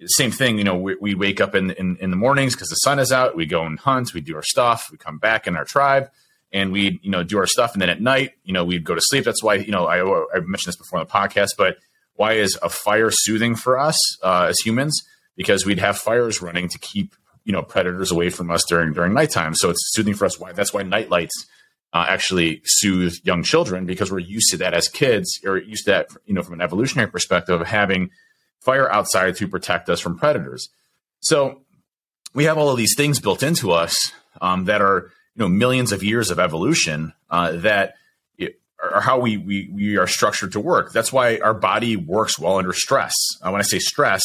same thing. You know, we, we wake up in, in, in the mornings because the sun is out. We go and hunt. We do our stuff. We come back in our tribe, and we you know do our stuff. And then at night, you know, we'd go to sleep. That's why you know I I mentioned this before on the podcast, but why is a fire soothing for us uh, as humans? Because we'd have fires running to keep you know predators away from us during during nighttime. So it's soothing for us. Why that's why night lights uh, actually soothe young children because we're used to that as kids, or used to that you know from an evolutionary perspective of having fire outside to protect us from predators. So we have all of these things built into us um, that are you know millions of years of evolution uh, that are how we, we we are structured to work. That's why our body works well under stress. Uh, when I say stress,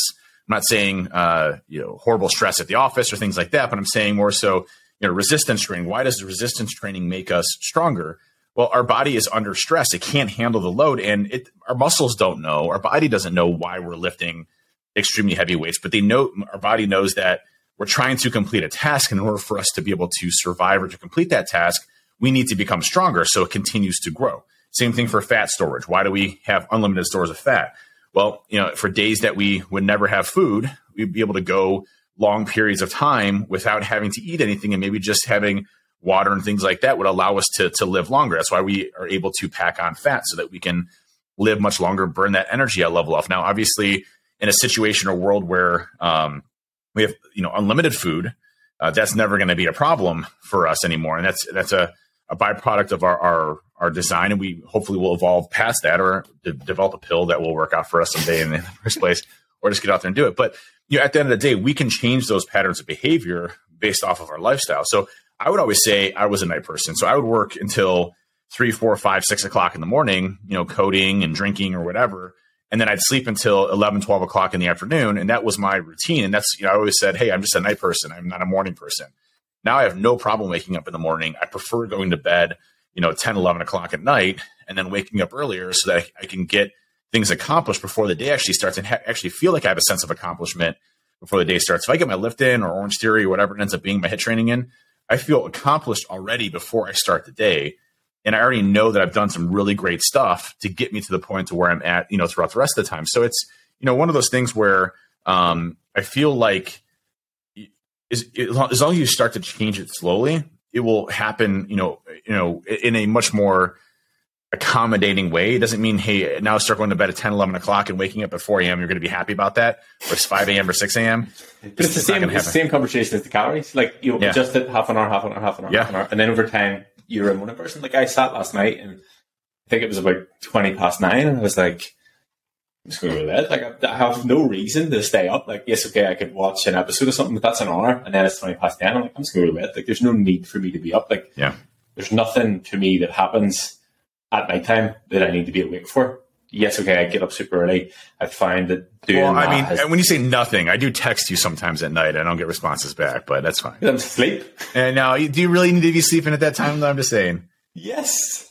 I'm not saying uh, you know horrible stress at the office or things like that, but I'm saying more so you know resistance training. Why does resistance training make us stronger? Well, our body is under stress; it can't handle the load, and it, our muscles don't know. Our body doesn't know why we're lifting extremely heavy weights, but they know our body knows that we're trying to complete a task. In order for us to be able to survive or to complete that task, we need to become stronger so it continues to grow. Same thing for fat storage. Why do we have unlimited stores of fat? Well, you know, for days that we would never have food, we'd be able to go long periods of time without having to eat anything and maybe just having water and things like that would allow us to, to live longer. That's why we are able to pack on fat so that we can live much longer, burn that energy at level off. Now, obviously, in a situation or world where um, we have you know unlimited food, uh, that's never going to be a problem for us anymore, and that's that's a, a byproduct of our, our our design, and we hopefully will evolve past that or de- develop a pill that will work out for us someday in the first place, or just get out there and do it. But you know, at the end of the day, we can change those patterns of behavior based off of our lifestyle. So I would always say I was a night person. So I would work until three, four, five, six o'clock in the morning, you know, coding and drinking or whatever. And then I'd sleep until 11, 12 o'clock in the afternoon. And that was my routine. And that's, you know, I always said, Hey, I'm just a night person. I'm not a morning person. Now I have no problem waking up in the morning. I prefer going to bed, you know, 10, 11 o'clock at night and then waking up earlier so that I, can get things accomplished before the day actually starts and ha- actually feel like I have a sense of accomplishment before the day starts. If I get my lift in or Orange Theory or whatever it ends up being my HIIT training in, I feel accomplished already before I start the day. And I already know that I've done some really great stuff to get me to the point to where I'm at, you know, throughout the rest of the time. So it's, you know, one of those things where um, I feel like as long as you start to change it slowly, it will happen, you know, you know, in a much more accommodating way. It doesn't mean, hey, now start going to bed at 10, 11 o'clock and waking up at 4 a.m. You're going to be happy about that. Or it's 5 a.m. or 6 a.m. But it's the same, it's the same conversation as the calories. Like you Yeah. adjust it half an hour, half an hour, half an hour, Yeah. half an hour. And then over time, you're a morning person. Like I sat last night and I think it was about 20 past nine and I was like, just going to go to bed. Like I, I have no reason to stay up. Like, yes, okay, I could watch an episode or something, but that's an hour. And then it's 20 past 10. I'm like, I'm just going to go to bed. Like there's no need for me to be up. Like Yeah. there's nothing to me that happens at nighttime that I need to be awake for. Yes, okay, I get up super early. I find that doing Well, I mean, has- when you say nothing, I do text you sometimes at night. I don't get responses back, but that's fine. I'm asleep. And now, do you really need to be sleeping at that time? I'm just saying. Yes.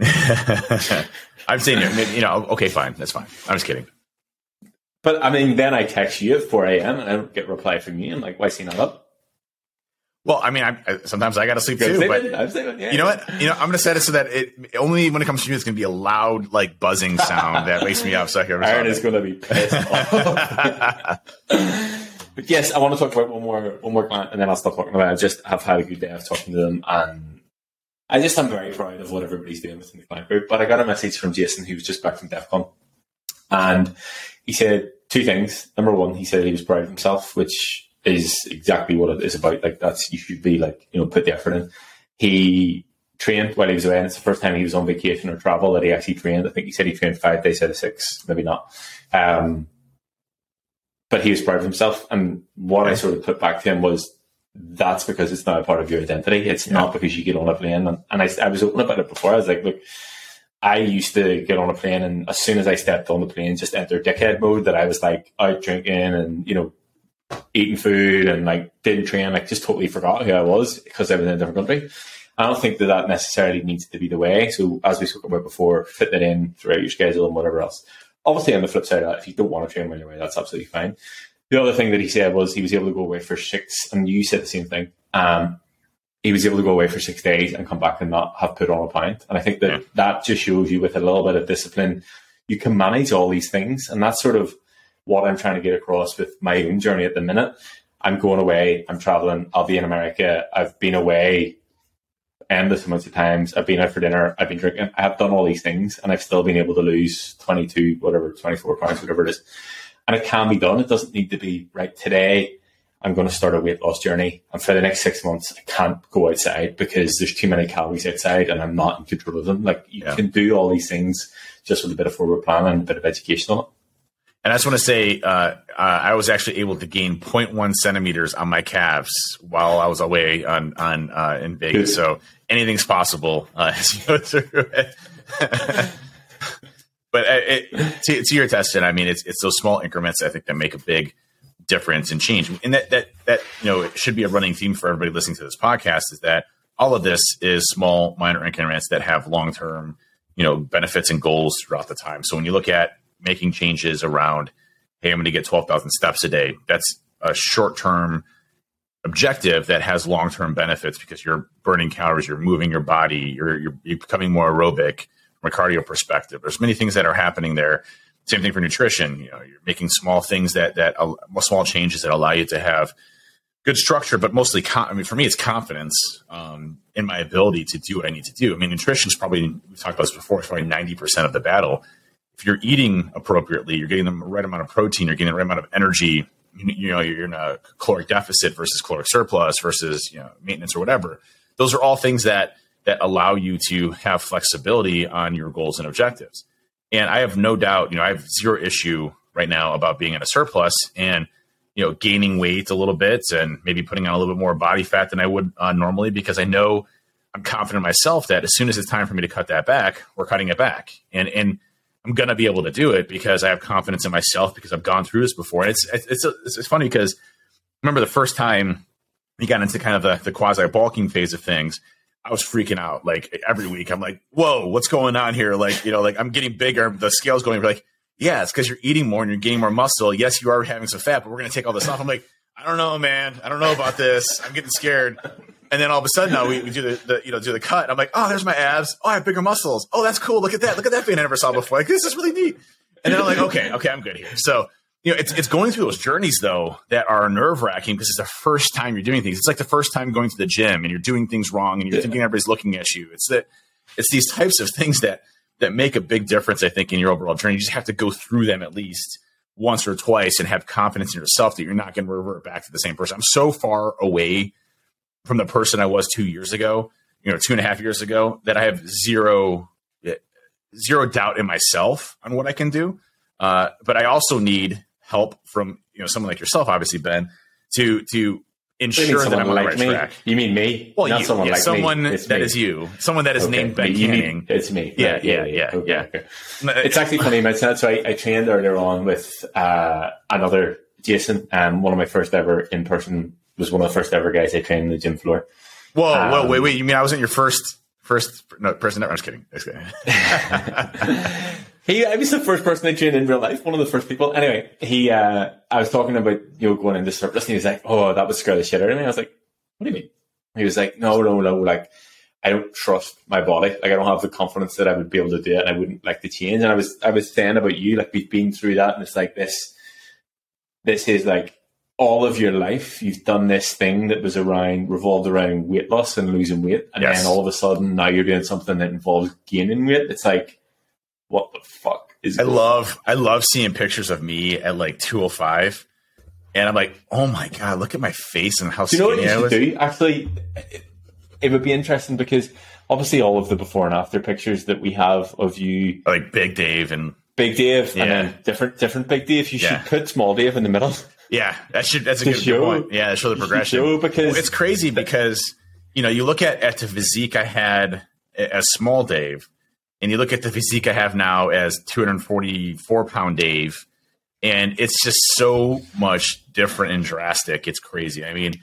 I'm saying, you you know, okay, fine, that's fine. I'm just kidding. But I mean, then I text you at 4 a.m. and I don't get a reply from you. I'm like, why is he not up? Well, I mean, I, I, sometimes I got to sleep too, sleeping. but I'm sleeping. Yeah. you know what? You know, I'm going to set it so that it only when it comes to you, it's going to be a loud, like buzzing sound that wakes me up. So I can Aaron is going to be pissed off. but yes, I want to talk about one more one more client, and then I'll stop talking about it. I just have had a good day of talking to them, and I just am very proud of what everybody's doing within the client group. But I got a message from Jason, who was just back from DEF CON, and he said two things. Number one, he said he was proud of himself, which is exactly what it is about. Like that's you should be like you know put the effort in. He trained while he was away, and it's the first time he was on vacation or travel that he actually trained. I think he said he trained five days out of six, maybe not. Um, but he was proud of himself, and what I sort of put back to him was that's because it's not a part of your identity. It's not because you get on a plane. And, and I, I was open about it before. I was like, look, I used to get on a plane, and as soon as I stepped on the plane, just enter dickhead mode. That I was like out drinking and you know eating food and like didn't train, like just totally forgot who I was because I was in a different country. I don't think that that necessarily needs to be the way. So as we spoke about before, fit that in throughout your schedule and whatever else. Obviously, on the flip side of that, if you don't want to train you're that's absolutely fine. The other thing that he said was he was able to go away for six, and you said the same thing. Um, he was able to go away for six days and come back and not have put on a pound. And I think that Yeah. that just shows you with a little bit of discipline, you can manage all these things. And that's sort of what I'm trying to get across with my own journey at the minute. I'm going away, I'm traveling, I'll be in America, I've been away endless amounts of times, I've been out for dinner, I've been drinking, I've done all these things, and I've still been able to lose 22, whatever, 24 pounds, whatever it is. And it can be done. It doesn't need to be right today. I'm going to start a weight loss journey. And for the next six months, I can't go outside because there's too many calories outside and I'm not in control of them. Like you Yeah. can do all these things just with a bit of forward plan and a bit of education on it. And I just want to say, uh, uh, I was actually able to gain 0.1 centimeters on my calves while I was away on on uh, in Vegas. So anything's possible uh, as you go through it. but uh, it, to, to your testing, I mean, it's it's those small increments I think that make a big difference and change. And that that that you know it should be a running theme for everybody listening to this podcast is that all of this is small minor increments that have long term you know benefits and goals throughout the time. So when you look at making changes around, hey, I'm going to get twelve thousand steps a day. That's a short term objective that has long term benefits because you're burning calories, you're moving your body, you're, you're, you're becoming more aerobic from a cardio perspective. There's many things that are happening there. Same thing for nutrition. You know, you're making small things that that uh, small changes that allow you to have good structure, but mostly, con- I mean, for me, it's confidence um, in my ability to do what I need to do. I mean, nutrition is probably we've talked about this before. It's probably ninety percent of the battle. If you're eating appropriately, you're getting the right amount of protein, you're getting the right amount of energy. You, you know, you're in a caloric deficit versus caloric surplus versus you know maintenance or whatever. Those are all things that that allow you to have flexibility on your goals and objectives. And I have no doubt, you know, I have zero issue right now about being in a surplus and, you know, gaining weight a little bit and maybe putting on a little bit more body fat than I would uh, normally because I know I'm confident myself that as soon as it's time for me to cut that back, we're cutting it back. And, and, I'm gonna be able to do it because I have confidence in myself because I've gone through this before. And it's it's it's, it's funny because remember the first time we got into kind of the, the quasi bulking phase of things, I was freaking out like every week. I'm like, whoa, what's going on here? Like, you know, like I'm getting bigger. The scale's going like, yeah, it's because you're eating more and you're gaining more muscle. Yes, you are having some fat, but we're to take all this off. I'm like, I don't know, man. I don't know about this. I'm getting scared. And then all of a sudden now we, we do the, the, you know, do the cut. I'm like, oh, there's my abs. Oh, I have bigger muscles. Oh, that's cool. Look at that. Look at that vein I never saw before. Like, this is really neat. And then I'm like, okay, okay, I'm good here. So you know, it's it's going through those journeys though that are nerve wracking because it's the first time you're doing things. It's like the first time going to the gym and you're doing things wrong and you're yeah. thinking everybody's looking at you. It's that it's these types of things that that make a big difference. I think in your overall journey, you just have to go through them at least once or twice and have confidence in yourself that you're not going to revert back to the same person. I'm so far away from the person I was two years ago, you know, two and a half years ago, that I have zero zero doubt in myself on what I can do. Uh, but I also need help from you know someone like yourself, obviously Ben, to to ensure that I'm on the right me? track. You mean me? Well, Not you, someone yeah, like someone me. that is you, someone that is okay. named Ben Canning. it's me. Yeah, yeah, yeah, yeah. Okay. yeah. Okay. It's actually funny. My so I, I trained earlier on with uh, another Jason, and one of my first ever in person was one of the first ever guys I trained in the gym floor. Whoa, um, whoa, wait, wait! You mean I wasn't your first first no, person? No, I'm just kidding. Just kidding. He, I was the first person I trained in real life, one of the first people. Anyway, he, uh, I was talking about, you know, going into surplus and he was like, oh, that would scare the shit out of me. I was like, what do you mean? He was like, no, no, no, like, I don't trust my body. Like, I don't have the confidence that I would be able to do it and I wouldn't like to change. And I was, I was saying about you, like, we've been through that and it's like this, this is like all of your life, you've done this thing that was around, revolved around weight loss and losing weight. And yes. then all of a sudden now you're doing something that involves gaining weight. It's like, what the fuck is I love I love seeing pictures of me at like 205 and I'm like, "Oh my god, look at my face and how do you know what you should do? Actually, it, it would be interesting because obviously all of the before and after pictures that we have of you like Big Dave and Big Dave yeah. and then different different Big Dave, you yeah. should put Small Dave in the middle. Yeah, that should that's a good, show, good point. Yeah, show the progression. Show because it's crazy because you know you look at at the physique I had as Small Dave, and you look at the physique I have now as 244 pound Dave, and it's just so much different and drastic. It's crazy. I mean,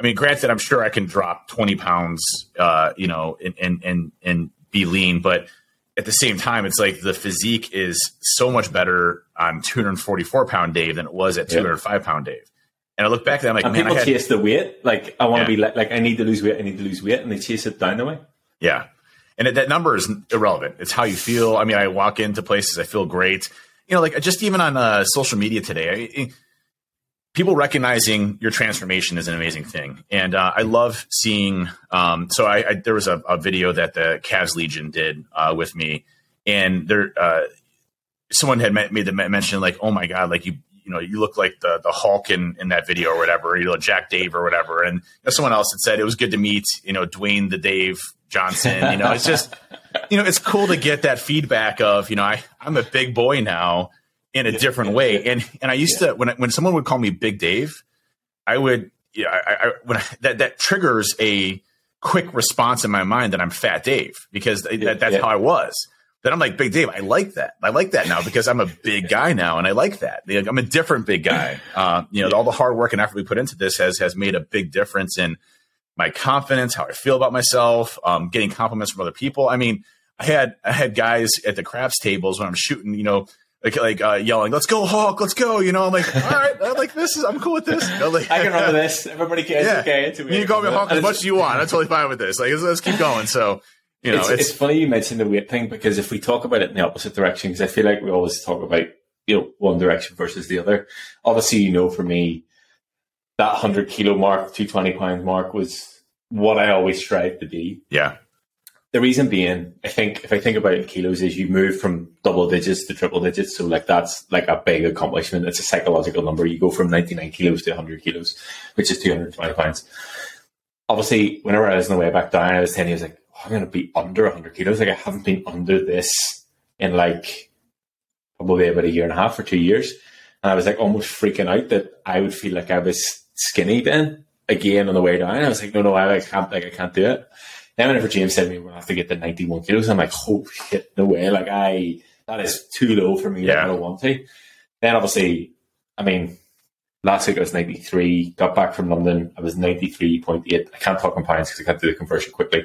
I mean, granted, I'm sure I can drop 20 pounds, uh, you know, and, and, and, and be lean, but at the same time, it's like the physique is so much better on 244 pound Dave than it was at 205 pound Dave. And I look back, and I'm like, and man, people I had, chase the weight. Like, I want to yeah. be like, like, I need to lose weight. I need to lose weight, and they chase it down the way. Yeah, and that number is irrelevant. It's how you feel. I mean, I walk into places, I feel great. You know, like just even on uh, social media today, I, people recognizing your transformation is an amazing thing, and uh, I love seeing. Um, so I, I, there was a, a, video that the Cavs Legion did uh, with me, and there, uh, someone had made the mention like, "Oh my god, like you." You know, you look like the the Hulk in, in that video or whatever, you know, Jack Dave or whatever. And you know, someone else had said it was good to meet, you know, Dwayne the Dave Johnson. You know, it's just, you know, it's cool to get that feedback of, you know, I, I'm a big boy now in a different way. And, and I used yeah. to, when, when someone would call me Big Dave, I would, yeah, I, I, when I, that, that triggers a quick response in my mind that I'm Fat Dave because that, that's yeah. how I was. then I'm like, Big Dave, I like that. I like that now because I'm a big guy now, and I like that. I'm a different big guy. Uh, you know, all the hard work and effort we put into this has has made a big difference in my confidence, how I feel about myself, um, getting compliments from other people. I mean, I had I had guys at the craps tables when I'm shooting, you know, like like uh, yelling, "Let's go, Hawk! Let's go!" You know, I'm like, "All right, I like this. Is, I'm cool with this." You know, like, I can run with this. Everybody cares. Yeah. Okay, into you can call me Hawk as much as you want. I'm totally fine with this. Like, let's, let's keep going. So, you know, it's, it's, it's, funny you mentioned the weight thing because if we talk about it in the opposite direction, because I feel like we always talk about you know one direction versus the other. Obviously, you know, for me, that hundred kilo mark, two twenty pound mark was what I always strive to be. yeah, The reason being, I think if I think about it kilos, is you move from double digits to triple digits. So like that's like a big accomplishment. It's a psychological number. You go from 99 kilos to 100 kilos, which is 220 pounds. Obviously, whenever I was on the way back down, I was telling you, I was like, oh, I'm going to be under 100 kilos. Like I haven't been under this in like probably about a year and a half or two years. And I was like almost freaking out that I would feel like I was skinny then again on the way down. I was like, no, no, I like, can't, like, I can't do it. Then whenever James said to me, we're to have to get to 91 kilos, I'm like, oh shit, no way. Like I, that is too low for me. Yeah. I don't want to. Then obviously, I mean, last week I was 93, got back from London. I was 93.8. I can't talk in pounds because I can't do the conversion quickly.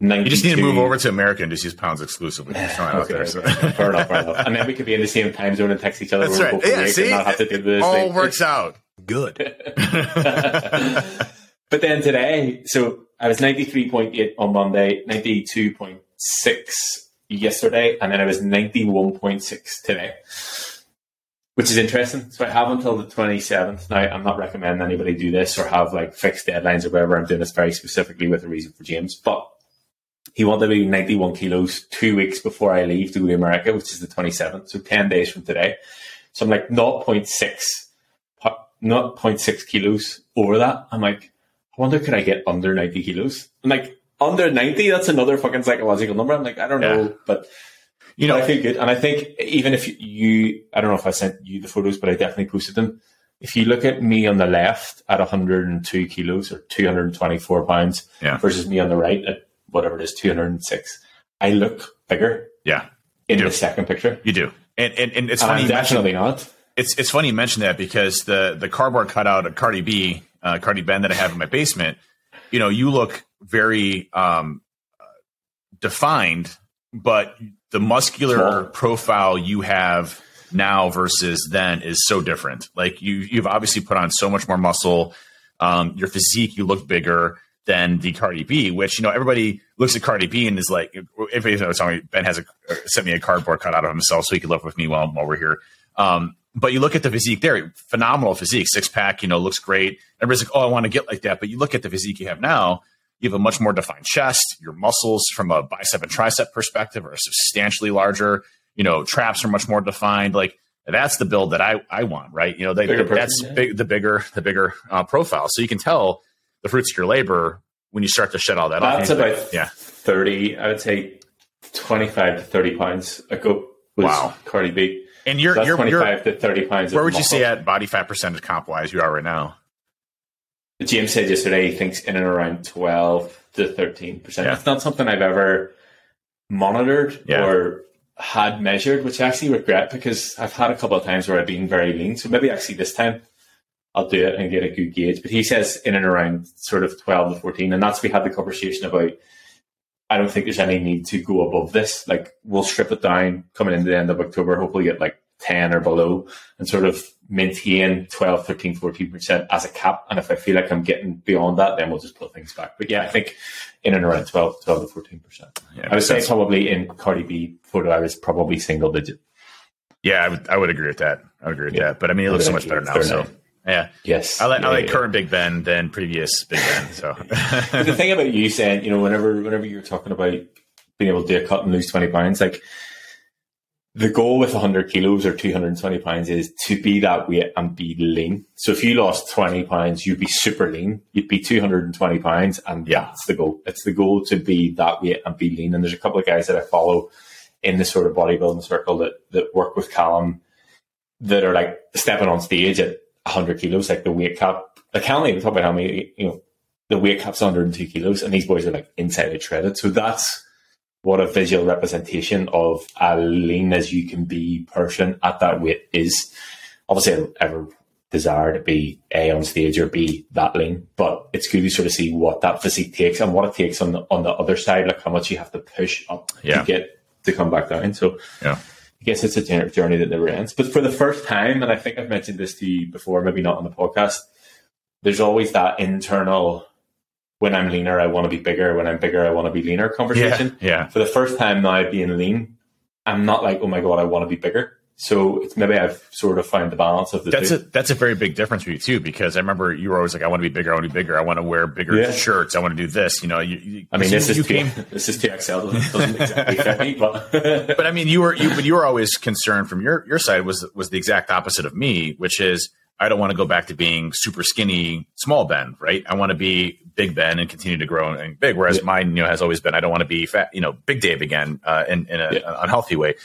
you just need to move over to America and just use pounds exclusively. It out Okay. So. fair enough, fair enough. And then we could be in the same time zone and text each other. That's right. Yeah, see, and not have to do this. all works out. Good. but then today, so I was 93.8 on Monday, 92.6 yesterday, and then I was 91.6 today, which is interesting. So I have until the 27th. Now, I'm not recommending anybody do this or have like fixed deadlines or whatever. I'm doing this very specifically with a reason for James, but he wanted me 91 kilos two weeks before I leave to go to America, which is the 27th. So 10 days from today. So I'm like 0.6, po- 0.6 kilos over that. I'm like, I wonder could I get under 90 kilos? I'm like, under 90, that's another fucking psychological number. I'm like, I don't know, Yeah. but You but know, I feel good. And I think even if you, I don't know if I sent you the photos, but I definitely posted them. If you look at me on the left at 102 kilos or 224 pounds Yeah. versus me on the right at whatever it is, 206, I look bigger yeah, in do. the second picture. you do. And, and, and it's And funny I'm definitely not. It's it's funny you mention that because the the cardboard cutout of Cardi B, uh, Cardi Ben that I have in my basement, you know, you look very um, defined, but the muscular Small. profile you have now versus then is so different. Like you you've obviously put on so much more muscle. Um, your physique, you look bigger than the Cardi B, which you know everybody looks at Cardi B and is like, if you know, telling me Ben has a sent me a cardboard cutout of himself so he could live with me while while we're here. Um, but you look at the physique there, phenomenal physique, six pack, you know, looks great. Everybody's like, oh, I want to get like that. But you look at the physique you have now, you have a much more defined chest. Your muscles from a bicep and tricep perspective are substantially larger. You know, traps are much more defined. Like that's the build that I, I want, right? You know, they, person, that's yeah. big, the bigger, the bigger uh, profile. So you can tell the fruits of your labor when you start to shed all that That's off. about yeah. 30, I would say 25 to 30 pounds ago was Wow. Cardi B. And you're, So you're, 25 you're, to 30 pounds. where would you muscle. say at body fat percentage comp wise you are right now? James said yesterday he thinks in and around 12 to 13%. Yeah. It's not something I've ever monitored Yeah. or had measured, which I actually regret because I've had a couple of times where I've been very lean. So maybe actually this time I'll do it and get a good gauge. But he says in and around sort of 12 to 14. And that's we had the conversation about. I don't think there's any need to go above this. Like we'll strip it down coming into the end of October, hopefully get like 10 or below and sort of maintain 12, 13, 14% as a cap. And if I feel like I'm getting beyond that, then we'll just pull things back. But yeah, I think in and around 12, 12 to 14%. Yeah, I would say probably in Cardi B photo, I was probably single digit. Yeah, I would, I would agree with that. I would agree with Yeah. that. But I mean, it looks so much better now. So, yeah. Yes. I like, I like yeah. current Big Ben than previous Big Ben. So, the thing about you saying, you know, whenever whenever you're talking about being able to do a cut and lose 20 pounds, like the goal with 100 kilos or 220 pounds is to be that weight and be lean. So if you lost 20 pounds, you'd be super lean. You'd be 220 pounds, and Yeah. that's the goal. It's the goal to be that weight and be lean. And there's a couple of guys that I follow in the sort of bodybuilding circle that that work with Callum that are like stepping on stage at 100 kilos, like the weight cap. I can't even talk about how many, you know, the weight cap's 102 kilos, and these boys are like inside out shredded. So that's what a visual representation of a lean as you can be person at that weight is. Obviously, I don't ever desire to be A on stage or B that lean, but it's good to sort of see what that physique takes and what it takes on the on the other side, like how much you have to push up Yeah. to get to come back down. So Yeah. Guess it's a journey that never ends. But for the first time, and I think I've mentioned this to you before, maybe not on the podcast, there's always that internal when I'm leaner, I want to be bigger. When I'm bigger, I want to be leaner Yeah. conversation. Yeah. For the first time now being lean, I'm not like, oh my God, I want to be bigger. So it's maybe I've sort of found the balance of the That's two. a that's a very big difference for you too, because I remember you were always like, I want to be bigger, I want to be bigger, I want to wear bigger Yeah. shirts, I want to do this. You know, you, you I mean, you, this is came, this is two XL. Doesn't, doesn't exactly fit me, but but I mean, you were you, but you were always concerned from your your side was was the exact opposite of me, which is I don't want to go back to being super skinny, small Ben, right? I want to be big Ben and continue to grow and big. Whereas Yeah. mine, you know, has always been I don't want to be fat, you know, big Dave again uh, in in a, Yeah. an unhealthy way.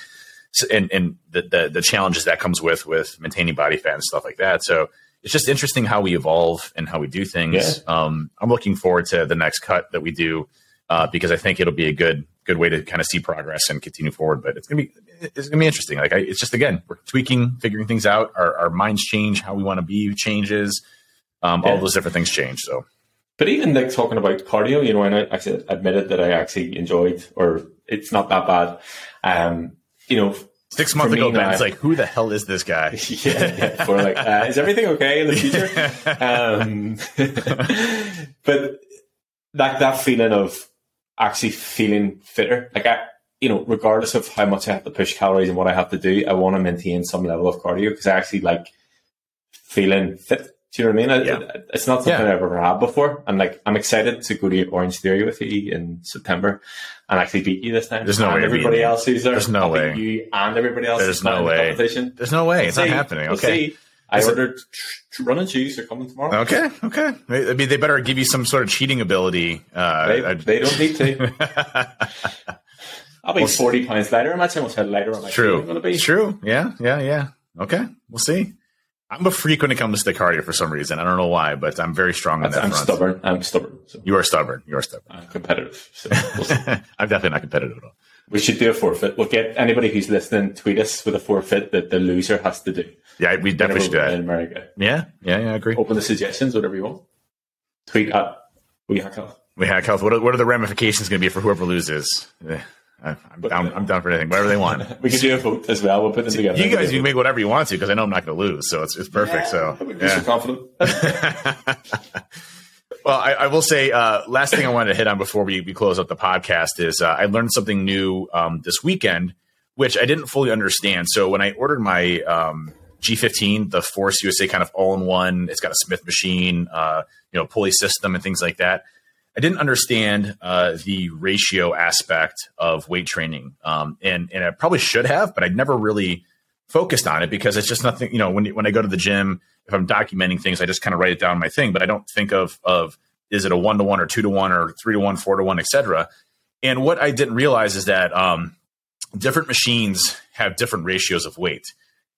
So, and and the, the the challenges that comes with with maintaining body fat and stuff like that. So it's just interesting how we evolve and how we do things. Um, I'm looking forward to the next cut that we do uh, because I think it'll be a good good way to kind of see progress and continue forward. But it's gonna be it's gonna be interesting. Like I, it's just again we're tweaking, figuring things out. Our, our minds change, how we want to be changes. Um, All those different things change. So But even like talking about cardio, you know, and I actually admitted that I actually enjoyed, or it's not that bad. Um, you know, six months me ago, now- Ben's like, "Who the hell is this guy?" yeah, yeah, for like, uh, is everything okay in the future? um, but like that feeling of actually feeling fitter, like I, you know, regardless of how much I have to push calories and what I have to do, I want to maintain some level of cardio because I actually like feeling fit. Do you know what I mean? I- Yeah. It's not something Yeah. I've ever had before. And like, I'm excited to go to Orange Theory with you in September and actually beat you this time. There's no and way everybody else who's there. There's no way. You and everybody else. There's no in the way. There's no way it's We'll not see. happening. Okay. see. I Is it- ordered tr- running shoes. They're coming tomorrow. Okay, okay. I mean, they better give you some sort of cheating ability. Uh, They, I- they don't need to. I'll be Well, 40 pounds lighter. How much lighter on my I'm True. going to be. True. Yeah. Yeah. Yeah. Okay. We'll see. I'm a freak when it comes to cardio for some reason. I don't know why, but I'm very strong on that I'm front. stubborn. I'm stubborn. So You are stubborn. You are stubborn. I'm competitive. So we'll. I'm definitely not competitive at all. we should do a forfeit. We'll get anybody who's listening, tweet us with a forfeit that the loser has to do. Yeah, we definitely should do In that. America. Yeah. Yeah. Yeah. I agree. Open the suggestions, whatever you want. Tweet at We Hack Health. We hack health. What are, what are the ramifications going to be for whoever loses? Eh, I'm down. I'm down for anything. Whatever they want. We can do a vote as well. We'll put them together. You guys, you can make whatever you want to because I know I'm not going to lose, so it's it's perfect. So We're yeah. so confident. Well, I, I will say, uh, last thing I wanted to hit on before we, we close up the podcast is uh, I learned something new um, this weekend, which I didn't fully understand. So when I ordered my um, G15, the Force USA kind of all in one, it's got a Smith machine, uh, you know, pulley system and things like that. I didn't understand uh, the ratio aspect of weight training, um, and and I probably should have, but I never really focused on it because it's just nothing. You know, when when I go to the gym, if I'm documenting things, I just kind of write it down my thing, but I don't think of of is it a one to one or two to one or three to one, four to one, etc. And what I didn't realize is that um, different machines have different ratios of weight.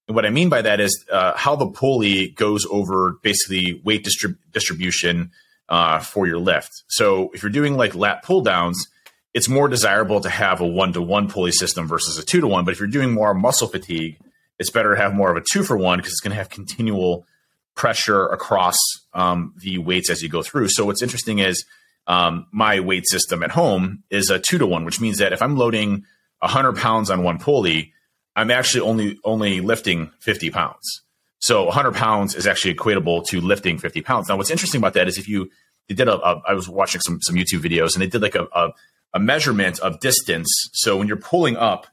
And what I mean by that is uh, how the pulley goes over basically weight distrib- distribution uh, for your lift. So if you're doing like lat pull downs, it's more desirable to have a one to one pulley system versus a two to one. But if you're doing more muscle fatigue, it's better to have more of a two for one because it's going to have continual pressure across um, the weights as you go through. So what's interesting is um, my weight system at home is a two to one, which means that if I'm loading 100 pounds on one pulley, I'm actually only only lifting 50 pounds. So 100 pounds is actually equatable to lifting 50 pounds. Now, what's interesting about that is if you they did a, a I was watching some some YouTube videos and they did like a, a a measurement of distance. So when you're pulling up,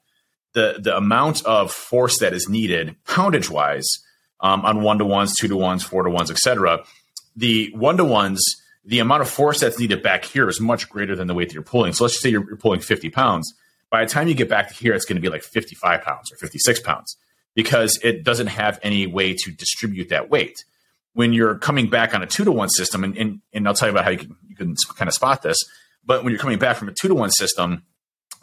the the amount of force that is needed poundage wise um, on one to ones, two to ones, four to ones, etc. The one to ones, the amount of force that's needed back here is much greater than the weight that you're pulling. So let's just say you're, you're pulling 50 pounds. By the time you get back to here, it's going to be like 55 pounds or 56 pounds because it doesn't have any way to distribute that weight. When you're coming back on a two to one system, and, and, and I'll tell you about how you can, you can kind of spot this, but when you're coming back from a two to one system,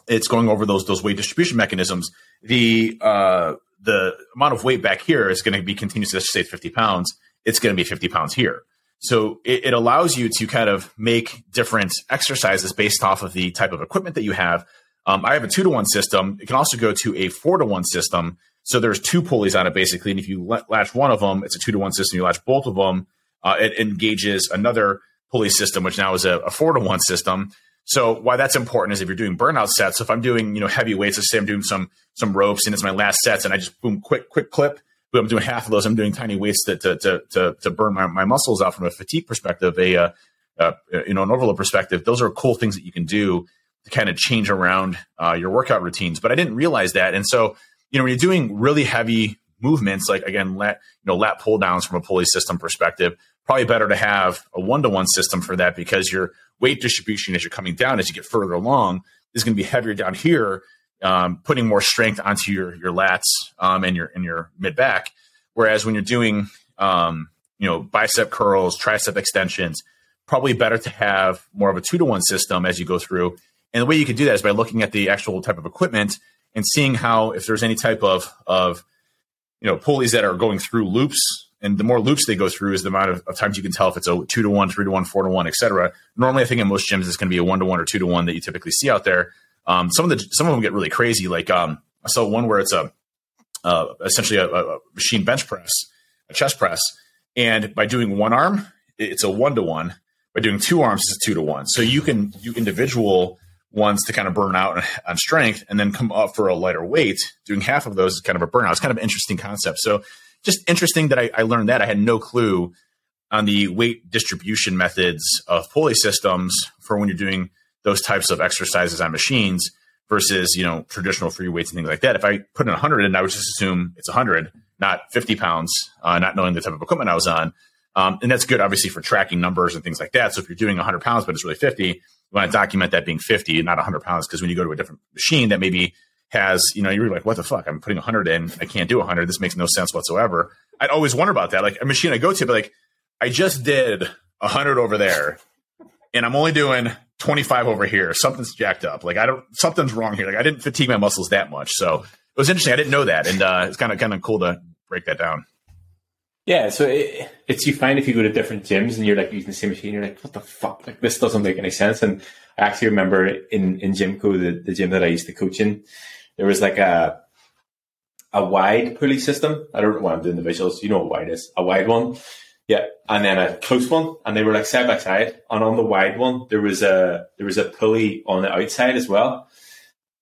it's going over those those weight distribution mechanisms. The uh, the amount of weight back here is going to be continuous. Let's say 50 pounds. It's going to be 50 pounds here. So it, it allows you to kind of make different exercises based off of the type of equipment that you have. Um, I have a two to one system. It can also go to a four to one system. So there's two pulleys on it basically, and if you latch one of them, it's a two to one system. You latch both of them, uh, it engages another pulley system, which now is a, a four to one system. So why that's important is if you're doing burnout sets. So if I'm doing you know heavy weights, let's say I'm doing some some ropes and it's my last sets, and I just boom quick quick clip. Boom, I'm doing half of those. I'm doing tiny weights to to to to, to burn my, my muscles out from a fatigue perspective, a uh, uh, you know an overload perspective. Those are cool things that you can do to kind of change around uh, your workout routines. But I didn't realize that, and so you know when you're doing really heavy movements, like again, lat you know lat pull downs from a pulley system perspective, probably better to have a one to one system for that because your weight distribution as you're coming down as you get further along is going to be heavier down here, um, putting more strength onto your your lats um, and your and your mid back. Whereas when you're doing um, you know bicep curls, tricep extensions, probably better to have more of a two to one system as you go through. And the way you can do that is by looking at the actual type of equipment and seeing how if there's any type of of you know pulleys that are going through loops and the more loops they go through is the amount of, of, times you can tell if it's a two to one, three to one, four to one, etc. Normally, I think in most gyms it's going to be a one to one or two to one that you typically see out there. Um, some of the some of them get really crazy. Like um, I saw one where it's a uh, essentially a, a, machine bench press, a chest press, and by doing one arm, it's a one to one. By doing two arms, it's a two to one. So you can do individual ones to kind of burn out on strength, and then come up for a lighter weight. Doing half of those is kind of a burnout. It's kind of an interesting concept. So just interesting that I, I learned that. I had no clue on the weight distribution methods of pulley systems for when you're doing those types of exercises on machines versus you know traditional free weights and things like that. If I put in 100 and I would just assume it's 100, not 50 pounds, uh, not knowing the type of equipment I was on. Um, and that's good, obviously, for tracking numbers and things like that. So if you're doing 100 pounds but it's really 50, you want to document that being 50, not 100 pounds, because when you go to a different machine that maybe has, you know, you're like, what the fuck? I'm putting 100 in. I can't do 100. This makes no sense whatsoever. I'd always wonder about that. Like a machine I go to, but like, I just did 100 over there and I'm only doing 25 over here. Something's jacked up. Like, I don't, something's wrong here. Like, I didn't fatigue my muscles that much. So it was interesting. I didn't know that. And uh, it's kind of, kind of cool to break that down. Yeah, so it, it's you find if you go to different gyms and you're like using the same machine, you're like, what the fuck? Like this doesn't make any sense. And I actually remember in in Gymco, the, the gym that I used to coach in, there was like a a wide pulley system. I don't know why I'm doing the visuals. You know what wide is? A wide one. Yeah. And then a close one. And they were like side by side. And on the wide one, there was a there was a pulley on the outside as well.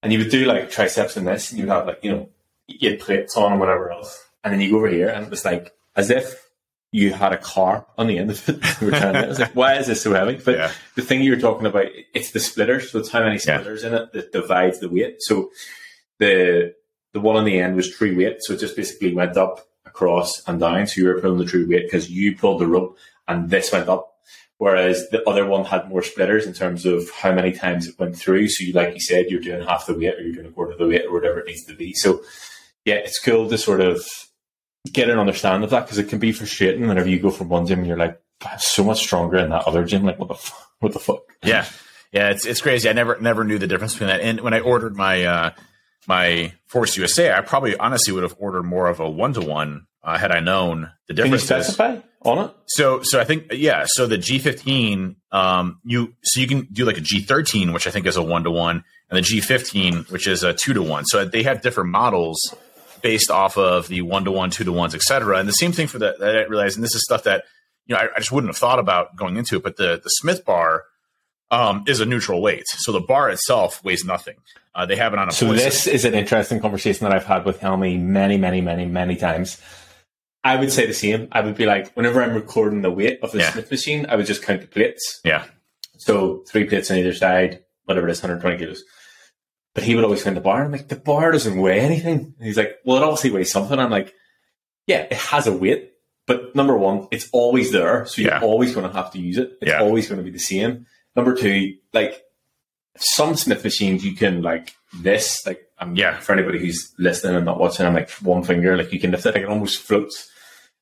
And you would do like triceps in this, and you'd have like, you know, you had plates on or whatever else. And then you go over here and it was like as if you had a car on the end of it. I was like, why is this so heavy? But yeah. the thing you were talking about, it's the splitters. So it's how many splitters yeah. in it that divides the weight. So the the one on the end was true weight. So it just basically went up, across, and down. So you were pulling the true weight because you pulled the rope and this went up. Whereas the other one had more splitters in terms of how many times it went through. So you, like you said, you're doing half the weight or you're doing a quarter of the weight or whatever it needs to be. So yeah, it's cool to sort of get an understanding of that because it can be frustrating whenever you go from one gym and you're like, I'm so much stronger in that other gym. Like, what the fuck? What the fuck? Yeah. Yeah. It's, it's crazy. I never, never knew the difference between that. And when I ordered my, uh, my Force USA, I probably honestly would have ordered more of a one to one had I known the difference. Can you specify on it? So, so I think yeah. So the G15, um, you so you can do like a G13, which I think is a one to one, and the G15, which is a two to one. So they have different models based off of the one to one, two to ones, etc. And the same thing for the that I realized, and this is stuff that you know I, I, just wouldn't have thought about going into it. But the the Smith bar um, is a neutral weight, so the bar itself weighs nothing. Uh, they have it on a. So this is an interesting conversation that I've had with Helmy many, many, many, many times. I would say the same. I would be like, whenever I'm recording the weight of the yeah. Smith machine, I would just count the plates. Yeah. So three plates on either side, whatever it is, 120 kilos. But he would always find the bar. I'm like, the bar doesn't weigh anything. And he's like, well, it obviously weighs something. I'm like, yeah, it has a weight, but number one, it's always there. So you're yeah. always going to have to use it. It's yeah. always going to be the same. Number two, like some Smith machines, you can like this, like, um, yeah, for anybody who's listening and not watching, I'm like one finger, like you can lift it, like it almost floats.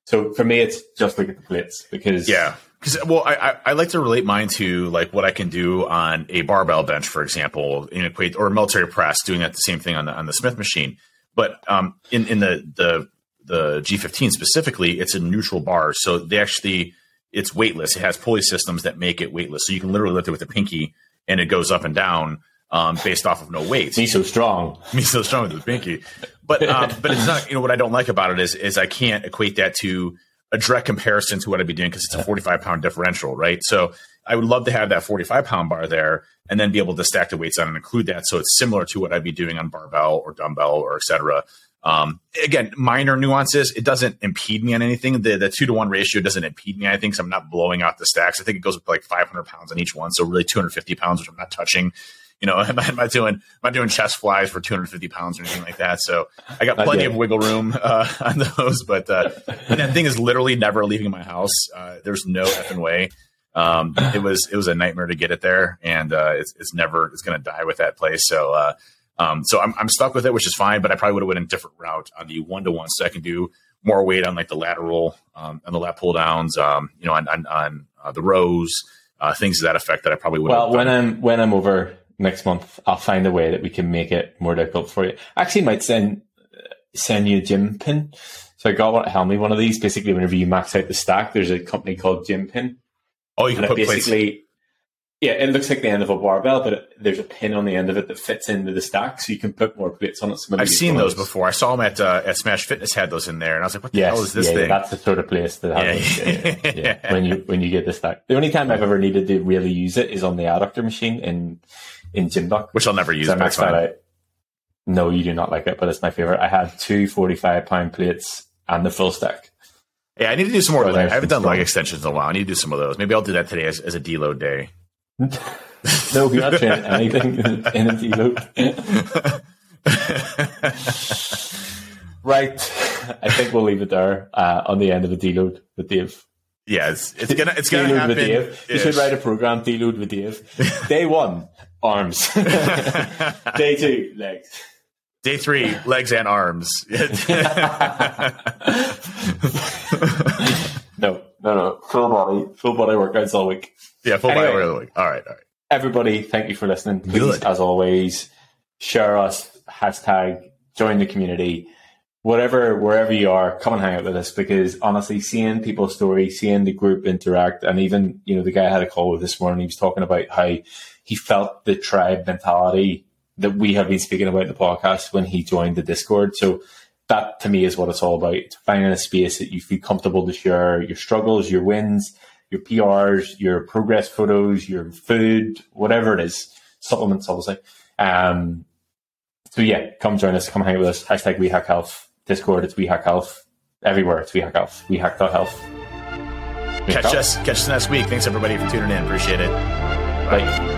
So for me, it's just like the plates because yeah, because well, I, I, I like to relate mine to like what I can do on a barbell bench, for example, in equate or military press, doing that the same thing on the on the Smith machine. But um, in in the the the G15 specifically, it's a neutral bar, so they actually it's weightless. It has pulley systems that make it weightless, so you can literally lift it with a pinky and it goes up and down. um, based off of no weights. Me so strong. Me so strong with the pinky. But um, but it's not. You know what I don't like about it is is I can't equate that to a direct comparison to what I'd be doing because it's a 45 pound differential, right? So I would love to have that 45 pound bar there and then be able to stack the weights on and include that. So it's similar to what I'd be doing on barbell or dumbbell or et cetera. Um, again, minor nuances. It doesn't impede me on anything. The, the two to one ratio doesn't impede me. I think so I'm not blowing out the stacks. I think it goes with like 500 pounds on each one. So really 250 pounds, which I'm not touching. You know, am I, am I doing, am I doing chest flies for 250 pounds or anything like that? So I got plenty of wiggle room, uh, on those, but, uh, that thing is literally never leaving my house. Uh, there's no effing way. Um, it was, it was a nightmare to get it there and, uh, it's, it's never, it's going to die with that place. So, uh, um, so I'm, I'm stuck with it, which is fine, but I probably would have went a different route on the one to one. So I can do more weight on like the lateral, um, and the lat pull downs, um, you know, on, on, on uh, the rows, uh, things to that effect that I probably would Well, when I'm, when I'm over next month, I'll find a way that we can make it more difficult for you. I actually might send, send you a gym pin. So I got one, Helmy one of these. Basically, whenever you max out the stack, there's a company called Gym Pin. Oh, you can And it put plates. basically, yeah, it looks like the end of a barbell, but it, there's a pin on the end of it that fits into the stack, so you can put more plates on it. So I've seen those before. I saw them at uh, at Smash Fitness had those in there, and I was like, "What the Yes, hell is this yeah, thing?" that's the sort of place that has Yeah. Yeah, when you when you get the stack. The only time I've ever needed to really use it is on the adductor machine in in Gymdoc. Which I'll never use. So I maxed that out. No, you do not like it, but it's my favorite. I had two 45 pound plates and the full stack. Yeah, I need to do some more. Leg. I haven't done leg extensions in a while. I need to do some of those. Maybe I'll do that today as, as a deload day. No, you're not training anything in a deload. right. I think we'll leave it there uh, on the end of the deload with Dave. yeah, it's, it's gonna it's gonna Deload happen. with Dave. You should write a program, deload with Dave. Day one, arms. Day two, legs. Day three, legs and arms. No, no, no. Full body, full body workouts all week. yeah, full body Anyway. work of the week. All right, all right. Everybody, thank you for listening. Please, Good. as always, share us, hashtag, join the community. Whatever, wherever you are, come and hang out with us because honestly, seeing people's stories, seeing the group interact, and even, you know, the guy I had a call with this morning, he was talking about how he felt the tribe mentality that we have been speaking about in the podcast when he joined the Discord. So that to me is what it's all about. It's finding a space that you feel comfortable to share your struggles, your wins, your PRs, your progress photos, your food, whatever it is, supplements, obviously. Um, so yeah, come join us, come hang out with us. Hashtag We Hack Health. Discord, it's We Hack Health. Everywhere, it's We Hack Health. We Hack Health. Catch us catch us next week. Thanks everybody for tuning in. Appreciate it. Bye.